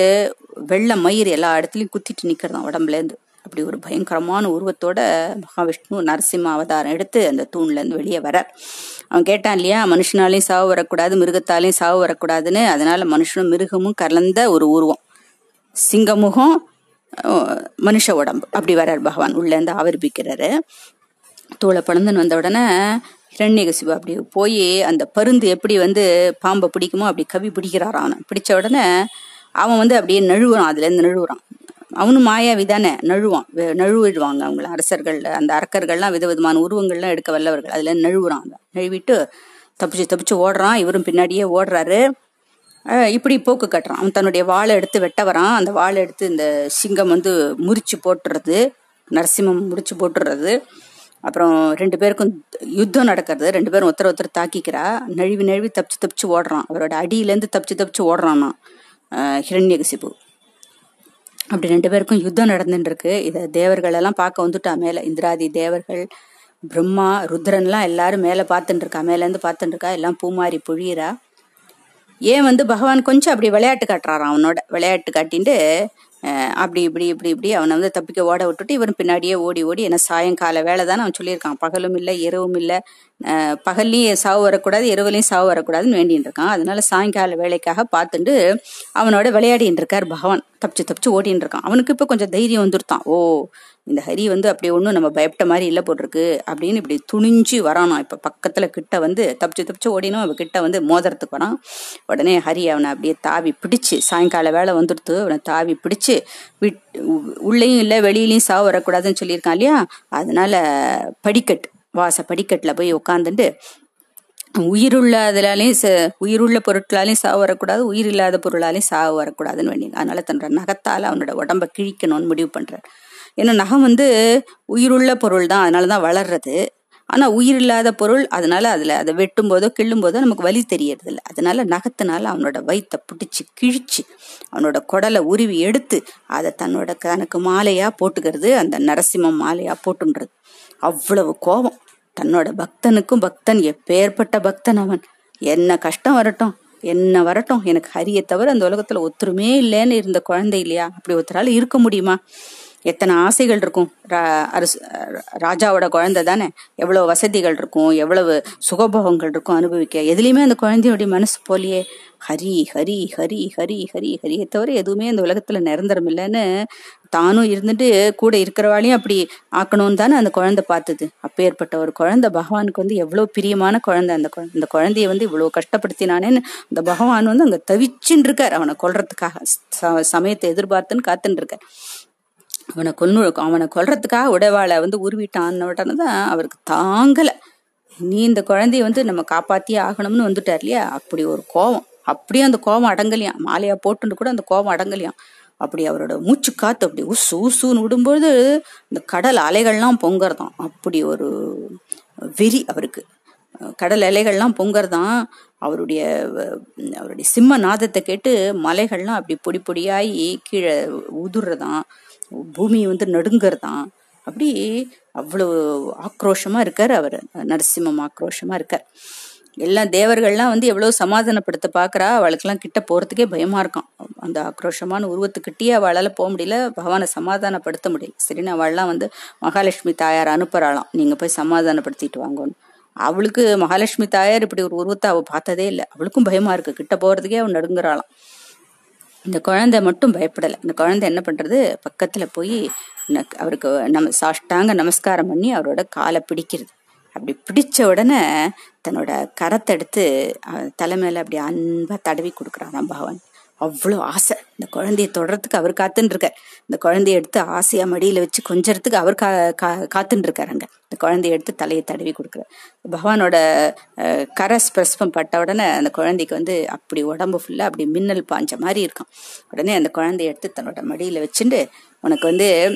வெள்ளை மயிர் எல்லா இடத்துலையும் குத்திட்டு நிக்கிறதான் உடம்புல இருந்து அப்படி ஒரு பயங்கரமான உருவத்தோட மகாவிஷ்ணு நரசிம்ம அவதாரம் எடுத்து அந்த தூண்ல இருந்து வெளியே வர அவன் கேட்டான் இல்லையா மனுஷனாலையும் சாவு வரக்கூடாது மிருகத்தாலையும் சாவு வரக்கூடாதுன்னு. அதனால மனுஷனும் மிருகமும் கலந்த ஒரு உருவம். சிங்கமுகம் மனுஷ உடம்பு. அப்படி வர்றார் பகவான். உள்ளேருந்து ஆவிர்பிக்கிறாரு. தூளை பழந்துன்னு வந்த உடனே ஹிரண்யகசிபு அப்படி போய் அந்த பருந்து எப்படி வந்து பாம்பை பிடிக்குமோ அப்படி கவி பிடிக்கிறாரான் அவன் பிடிச்ச உடனே அவன் வந்து அப்படியே நழுவுறான் அதுலேருந்து நழுவுறான். அவனும் மாயாவி தானே நழுவான் நழுவிடுவாங்க அவங்கள அரசர்கள் அந்த அரக்கர்கள்லாம் விதவிதமான உருவங்கள்லாம் எடுக்க வல்லவர்கள். அதுலேருந்து நழுவுறான் நழுவிட்டு தப்பிச்சு தப்பிச்சு ஓடுறான். இவரும் பின்னாடியே ஓடுறாரு. இப்படி போக்கு கட்டுறான். அவன் தன்னுடைய வாழை எடுத்து வெட்ட வரான். அந்த வாழை எடுத்து இந்த சிங்கம் வந்து முறிச்சு போட்டுறது நரசிம்மம் முடிச்சு போட்டுறது. அப்புறம் ரெண்டு பேருக்கும் யுத்தம் நடக்கிறது. ரெண்டு பேரும் ஒருத்தர் ஒருத்தர் தாக்கிக்கிறா. நழுவி நழுவி தப்பிச்சு தப்பிச்சு ஓடுறான். அவரோட அடியிலேருந்து தப்பிச்சு தப்பிச்சு ஓடுறான்னா ஹிரண்யகசிபு. அப்படி ரெண்டு பேருக்கும் யுத்தம் நடந்துட்டு இருக்கு இதை தேவர்கள் எல்லாம் பார்க்க வந்துட்டா மேலே. இந்திராதி தேவர்கள் பிரம்மா ருத்ரன்லாம் எல்லாரும் மேலே பார்த்துட்டு இருக்கா மேலேருந்து பார்த்துட்டு இருக்கா எல்லாம் பூமாரி புழியிறா. ஏன் வந்து பகவான் கொஞ்சம் அப்படி விளையாட்டு காட்டுறாராம். அவனோட விளையாட்டு காட்டிட்டு அப்படி இப்படி இப்படி இப்படி அவனை வந்து தப்பிக்க ஓட விட்டுட்டு இவன் பின்னாடியே ஓடி ஓடி ஏன்னா சாயங்கால வேலை தானே அவன் சொல்லியிருக்கான். பகலும் இல்லை இரவும் இல்லை. பகல்லையும் சாவு வரக்கூடாது இரவுலையும் சாவு வரக்கூடாதுன்னு வேண்டின்னு இருக்கான். அதனால சாயங்கால வேலைக்காக பார்த்துட்டு அவனோட விளையாடின்னு இருக்கார் பகவான். தப்பிச்சு தப்பிச்சு ஓடின்னு இருக்கான். அவனுக்கு இப்போ கொஞ்சம் தைரியம் வந்துருத்தான். ஓ இந்த ஹரி வந்து அப்படி ஒன்றும் நம்ம பயப்பட்ட மாதிரி இல்லை போட்டிருக்கு அப்படின்னு இப்படி துணிஞ்சு வரானாம். இப்போ பக்கத்தில் கிட்ட வந்து தப்பிச்சு தப்பிச்சு ஓடினும். அவன் கிட்ட வந்து மோதிரத்துக்கு வரான். உடனே ஹரி அவனை அப்படியே தாவி பிடிச்சு சாயங்கால வேலை வந்துடுத்து. அவனை தாவி பிடிச்சு விட் உ- உள்ளேயும் இல்லை வெளியிலையும் சாவு வரக்கூடாதுன்னு சொல்லியிருக்கான் இல்லையா? அதனால படிக்கட்டு வாச படிக்கட்டில் போய் உட்காந்துட்டு உயிருள்ள அதிலாலையும் ச- உயிருள்ள பொருட்களாலையும் சாவு வரக்கூடாது உயிர் இல்லாத பொருளாலையும் சாவு வரக்கூடாதுன்னு வேண்டி அதனால தன்னோட நகத்தால் அவனோட உடம்ப கிழிக்கணும்னு முடிவு பண்றார். ஏன்னா நகம் வந்து உயிருள்ள பொருள் தான் அதனால தான் வளர்றது. ஆனால் உயிர் இல்லாத பொருள் அதனால அதில் அதை வெட்டும் போதோ கிள்ளும் போதோ நமக்கு வலி தெரியறது இல்லை. அதனால நகத்தினால அவனோட வயித்தை பிடிச்சி கிழிச்சு அவனோட குடலை உருவி எடுத்து அதை தன்னோட தனக்கு மாலையாக போட்டுக்கிறது அந்த நரசிம்மம் மாலையாக போட்டுன்றது. அவ்வளவு கோபம். தன்னோட பக்தனுக்கும் பக்தன் எப்பேற்பட்ட பக்தன் அவன். என்ன கஷ்டம் வரட்டும் என்ன வரட்டும் எனக்கு ஹரியை தவிர அந்த உலகத்துல ஒத்துருமே இல்லைன்னு இருந்த குழந்தை இல்லையா? அப்படி ஒருத்தரால இருக்க முடியுமா? எத்தனை ஆசைகள் இருக்கும்? ரா- அரசு ராஜாவோட குழந்தை தானே. எவ்வளவு வசதிகள் இருக்கும் எவ்வளவு சுகபோகங்கள் இருக்கும் அனுபவிக்க. எதுலையுமே அந்த குழந்தையோடைய மனசு போலியே ஹரி ஹரி ஹரி ஹரி ஹரி ஹரியை தவிர எதுவுமே அந்த உலகத்துல நிரந்தரம் இல்லைன்னு தானும் இருந்துட்டு கூட இருக்கிறவாளையும் அப்படி ஆக்கணும்னு தானே அந்த குழந்தை பார்த்தது. அப்பேற்பட்ட ஒரு குழந்தை பகவானுக்கு வந்து எவ்வளவு பிரியமான குழந்தை. அந்த குழந்தை அந்த குழந்தைய வந்து இவ்வளவு கஷ்டப்படுத்தினானேன்னு அந்த பகவான் வந்து அங்க தவிச்சுன்னு இருக்கார். அவனை கொல்றதுக்காக ச- சமயத்தை எதிர்பார்த்துன்னு காத்துன்னு இருக்கார். அவனை கொன்னு அவனை கொல்றதுக்காக உடைவாளை வந்து உருவிட்டான்னு உடனே தான் அவருக்கு தாங்கலை. நீ இந்த குழந்தைய வந்து நம்ம காப்பாத்தியே ஆகணும்னு வந்துட்டார் இல்லையா? அப்படி ஒரு கோபம். அப்படியே அந்த கோபம் அடங்கலையாம். மாலையா போட்டுன்னு கூட அந்த கோபம் அடங்கலையாம். அப்படி அவரோட மூச்சு காத்து அப்படி உசு உசுன்னு விடும்போது இந்த கடல் அலைகள்லாம் பொங்கறதாம். அப்படி ஒரு வெறி அவருக்கு. கடல் அலைகள்லாம் பொங்கறதாம். அவருடைய அவருடைய சிம்ம நாதத்தை கேட்டு மலைகள்லாம் அப்படி பொடி பொடியாகி கீழே உதுர்றதான் பூமி வந்து நடுங்கறதாம் அப்படி அவ்வளவு ஆக்ரோஷமா இருக்கார் அவர். நரசிம்மம் ஆக்ரோஷமா இருக்கார். எல்லாம் தேவர்கள்லாம் வந்து எவ்வளவு சமாதானப்படுத்த பாக்குறா அவளுக்கெல்லாம் கிட்ட போறதுக்கே பயமா இருக்கான். அந்த ஆக்ரோஷமான உருவத்துக்கிட்டே அவளால போக முடியல பகவானை சமாதானப்படுத்த முடியல. சரின்னு அவள்லாம் வந்து மகாலட்சுமி தாயார் அனுப்புறாளாம். நீங்க போய் சமாதானப்படுத்திட்டு வாங்கன்னு. அவளுக்கு மகாலட்சுமி தாயார் இப்படி ஒரு உருவத்தை அவ பார்த்ததே இல்லை. அவளுக்கும் பயமா இருக்கு. கிட்ட போறதுக்கே அவன் நடுங்குறாளாம். இந்த குழந்தை மட்டும் பயப்படலை. இந்த குழந்தை என்ன பண்றது? பக்கத்துல போய் அவருக்கு நம்ம சாஷ்டாங்க நமஸ்காரம் பண்ணி அவரோட காலை பிடிக்கிறது. அப்படி பிடிச்ச உடனே தன்னோட கரத்தை எடுத்து தலை மேலே அப்படி அன்பா தடவி கொடுக்குறாராம் பகவான். அவ்வளோ ஆசை. இந்த குழந்தைய தொடறதுக்கு அவர் காத்துன்னு இந்த குழந்தைய எடுத்து ஆசையா மடியில வச்சு கொஞ்சறதுக்கு அவர் கா கா- காத்துன்ருக்கார் அங்கே. இந்த குழந்தைய எடுத்து தலையை தடவி கொடுக்குறார். பகவானோட கர ஸ்பிரஸ்பம் பட்ட உடனே அந்த குழந்தைக்கு வந்து அப்படி உடம்பு ஃபுல்லா அப்படி மின்னல் பாஞ்ச மாதிரி இருக்கும். உடனே அந்த குழந்தைய எடுத்து தன்னோட மடியில வச்சுட்டு உனக்கு வந்து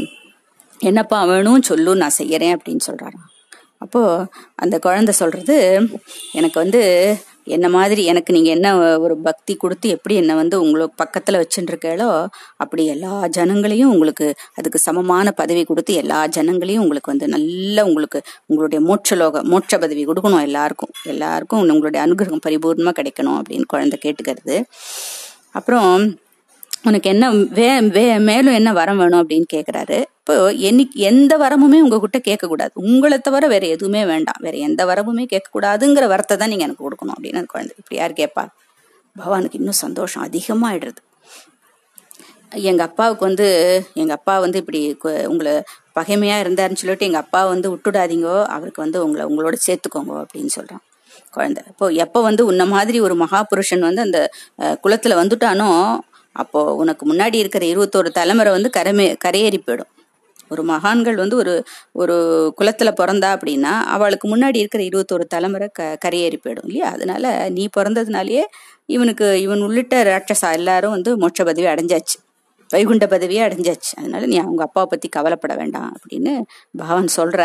என்னப்பா வேணும் சொல்லும் நான் செய்யறேன் அப்படின்னு சொல்றாராம். அப்போ அந்த குழந்தை சொல்றது எனக்கு வந்து என்ன மாதிரி எனக்கு நீங்கள் என்ன ஒரு பக்தி கொடுத்து எப்படி என்ன வந்து உங்களுக்கு பக்கத்தில் வச்சுட்டு அப்படி எல்லா ஜனங்களையும் உங்களுக்கு அதுக்கு சமமான பதவி கொடுத்து எல்லா ஜனங்களையும் உங்களுக்கு வந்து நல்ல உங்களுக்கு உங்களுடைய மோட்சலோக மோட்ச பதவி கொடுக்கணும் எல்லாருக்கும். எல்லாருக்கும் உங்களுடைய அனுகிரகம் பரிபூர்ணமாக கிடைக்கணும் அப்படின்னு குழந்தை கேட்டுக்கிறது. அப்புறம் உனக்கு என்ன வே வே மேலும் என்ன வரம் வேணும் அப்படின்னு கேட்குறாரு இப்போ என்னைக்கு எந்த வரமுமே உங்ககிட்ட கேட்கக்கூடாது உங்களை தவிர வேற எதுவுமே வேண்டாம். வேற எந்த வரமுமே கேட்கக்கூடாதுங்கிற வரத்தை தான் நீங்கள் எனக்கு கொடுக்கணும் அப்படின்னு அந்த குழந்தை இப்படி யார் கேட்பா பகவானுக்கு இன்னும் சந்தோஷம் அதிகமாகிடுறது எங்கள் அப்பாவுக்கு வந்து எங்கள் அப்பா வந்து இப்படி உங்களை பகைமையாக இருந்தாருன்னு சொல்லிட்டு எங்கள் அப்பா வந்து விட்டுடாதீங்கோ அவருக்கு வந்து உங்களை உங்களோட சேர்த்துக்கோங்க அப்படின்னு சொல்கிறான் குழந்தை. இப்போ எப்போ வந்து உன்ன மாதிரி ஒரு மகாபுருஷன் வந்து அந்த குளத்தில் வந்துட்டானோ அப்போ உனக்கு முன்னாடி இருக்கிற இருபத்தோரு தலைமுறை வந்து கரமே கரையேறி போயிடும். ஒரு மகான்கள் வந்து ஒரு ஒரு குலத்துல பிறந்தா அப்படின்னா அவளுக்கு முன்னாடி இருக்கிற இருபத்தோரு தலைமுறை க கரையேறி போயிடும் இல்லையா? அதனால நீ பிறந்ததுனாலயே இவனுக்கு இவன் உள்ளிட்ட ராட்சசா எல்லாரும் வந்து மோட்ச பதவி அடைஞ்சாச்சு. வைகுண்ட பதவியே அடைஞ்சாச்சு. அதனால நீ அவங்க அப்பாவை பத்தி கவலைப்பட வேண்டாம் அப்படின்னு பகவான் சொல்ற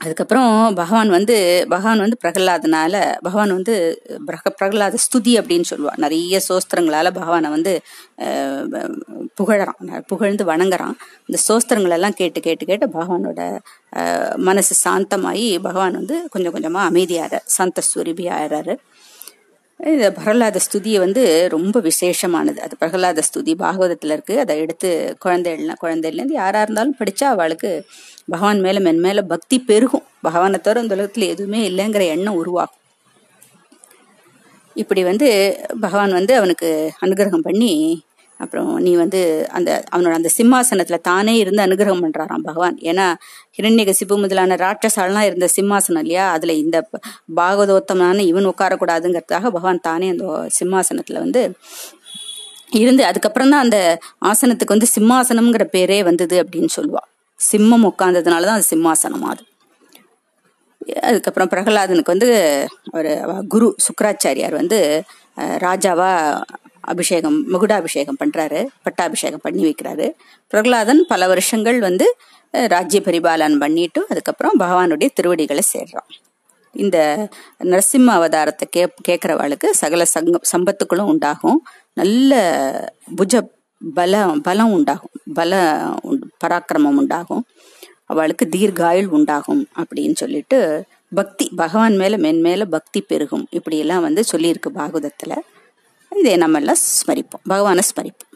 அதுக்கப்புறம் பகவான் வந்து பகவான் வந்து பிரகலாதனால பகவான் வந்து பிரக பிரகலாத ஸ்துதி அப்படின்னு சொல்லுவான் நிறைய சோஸ்திரங்களால பகவானை வந்து புகழறான் புகழ்ந்து வணங்குறான். இந்த சோஸ்திரங்கள் எல்லாம் கேட்டு கேட்டு கேட்டு பகவானோட மனசு சாந்தமாகி பகவான் வந்து கொஞ்சம் கொஞ்சமாக அமைதியாகிறார் சாந்த ஸ்வரூபி இந்த பிரகலாத ஸ்துதியை வந்து ரொம்ப விசேஷமானது. அது பிரகலாத ஸ்துதி பாகவதத்தில் இருக்குது அதை எடுத்து குழந்தைகள்னா குழந்தைலேருந்து யாராக இருந்தாலும் படித்தா அவளுக்கு பகவான் மேலே மென்மேலே பக்தி பெருகும். பகவானை தவிர இந்த உலகத்தில் எதுவுமே இல்லைங்கிற எண்ணம் உருவாகும். இப்படி வந்து பகவான் வந்து அவனுக்கு அனுகிரகம் பண்ணி அப்புறம் நீ வந்து அந்த அவனோட அந்த சிம்மாசனத்தில் தானே இருந்து அனுகிரகம் பண்ணுறாராம் பகவான். ஏன்னா ஹிரண்யகசிப்பு முதலான ராட்சசாலாம் இருந்த சிம்மாசனம் இல்லையா? அதில் இந்த பாகவதோத்தமான இவன் உட்காரக்கூடாதுங்கிறதுக்காக பகவான் தானே அந்த சிம்மாசனத்தில் வந்து இருந்து அதுக்கப்புறம் தான் அந்த ஆசனத்துக்கு வந்து சிம்மாசனம்ங்கிற பேரே வந்தது அப்படின்னு சொல்லுவா. சிம்மம் உட்கார்ந்ததுனால தான் அது சிம்மாசனம் அது. அதுக்கப்புறம் பிரகலாதனுக்கு வந்து ஒரு குரு சுக்கராச்சாரியார் வந்து ராஜாவா அபிஷேகம் முகுடாபிஷேகம் பண்றாரு பட்டாபிஷேகம் பண்ணி வைக்கிறாரு. பிரகலாதன் பல வருஷங்கள் வந்து ராஜ்ய பரிபாலன் பண்ணிட்டு அதுக்கப்புறம் பகவானுடைய திருவடிகளை சேர்றான். இந்த நரசிம்ம அவதாரத்தை கே கேட்குறவாளுக்கு சகல சங்க சம்பத்துக்களும் உண்டாகும். நல்ல புஜ பலம் பலம் உண்டாகும். பல பராக்கிரமம் உண்டாகும். அவளுக்கு தீர்காயுள் உண்டாகும் அப்படின்னு சொல்லிட்டு பக்தி பகவான் மேல மென்மேல பக்தி பெருகும். இப்படியெல்லாம் வந்து சொல்லியிருக்கு பாகவதத்துல. இதை நம்ம எல்லாம் ஸ்மரிப்போம். பகவானை ஸ்மரிப்போம்.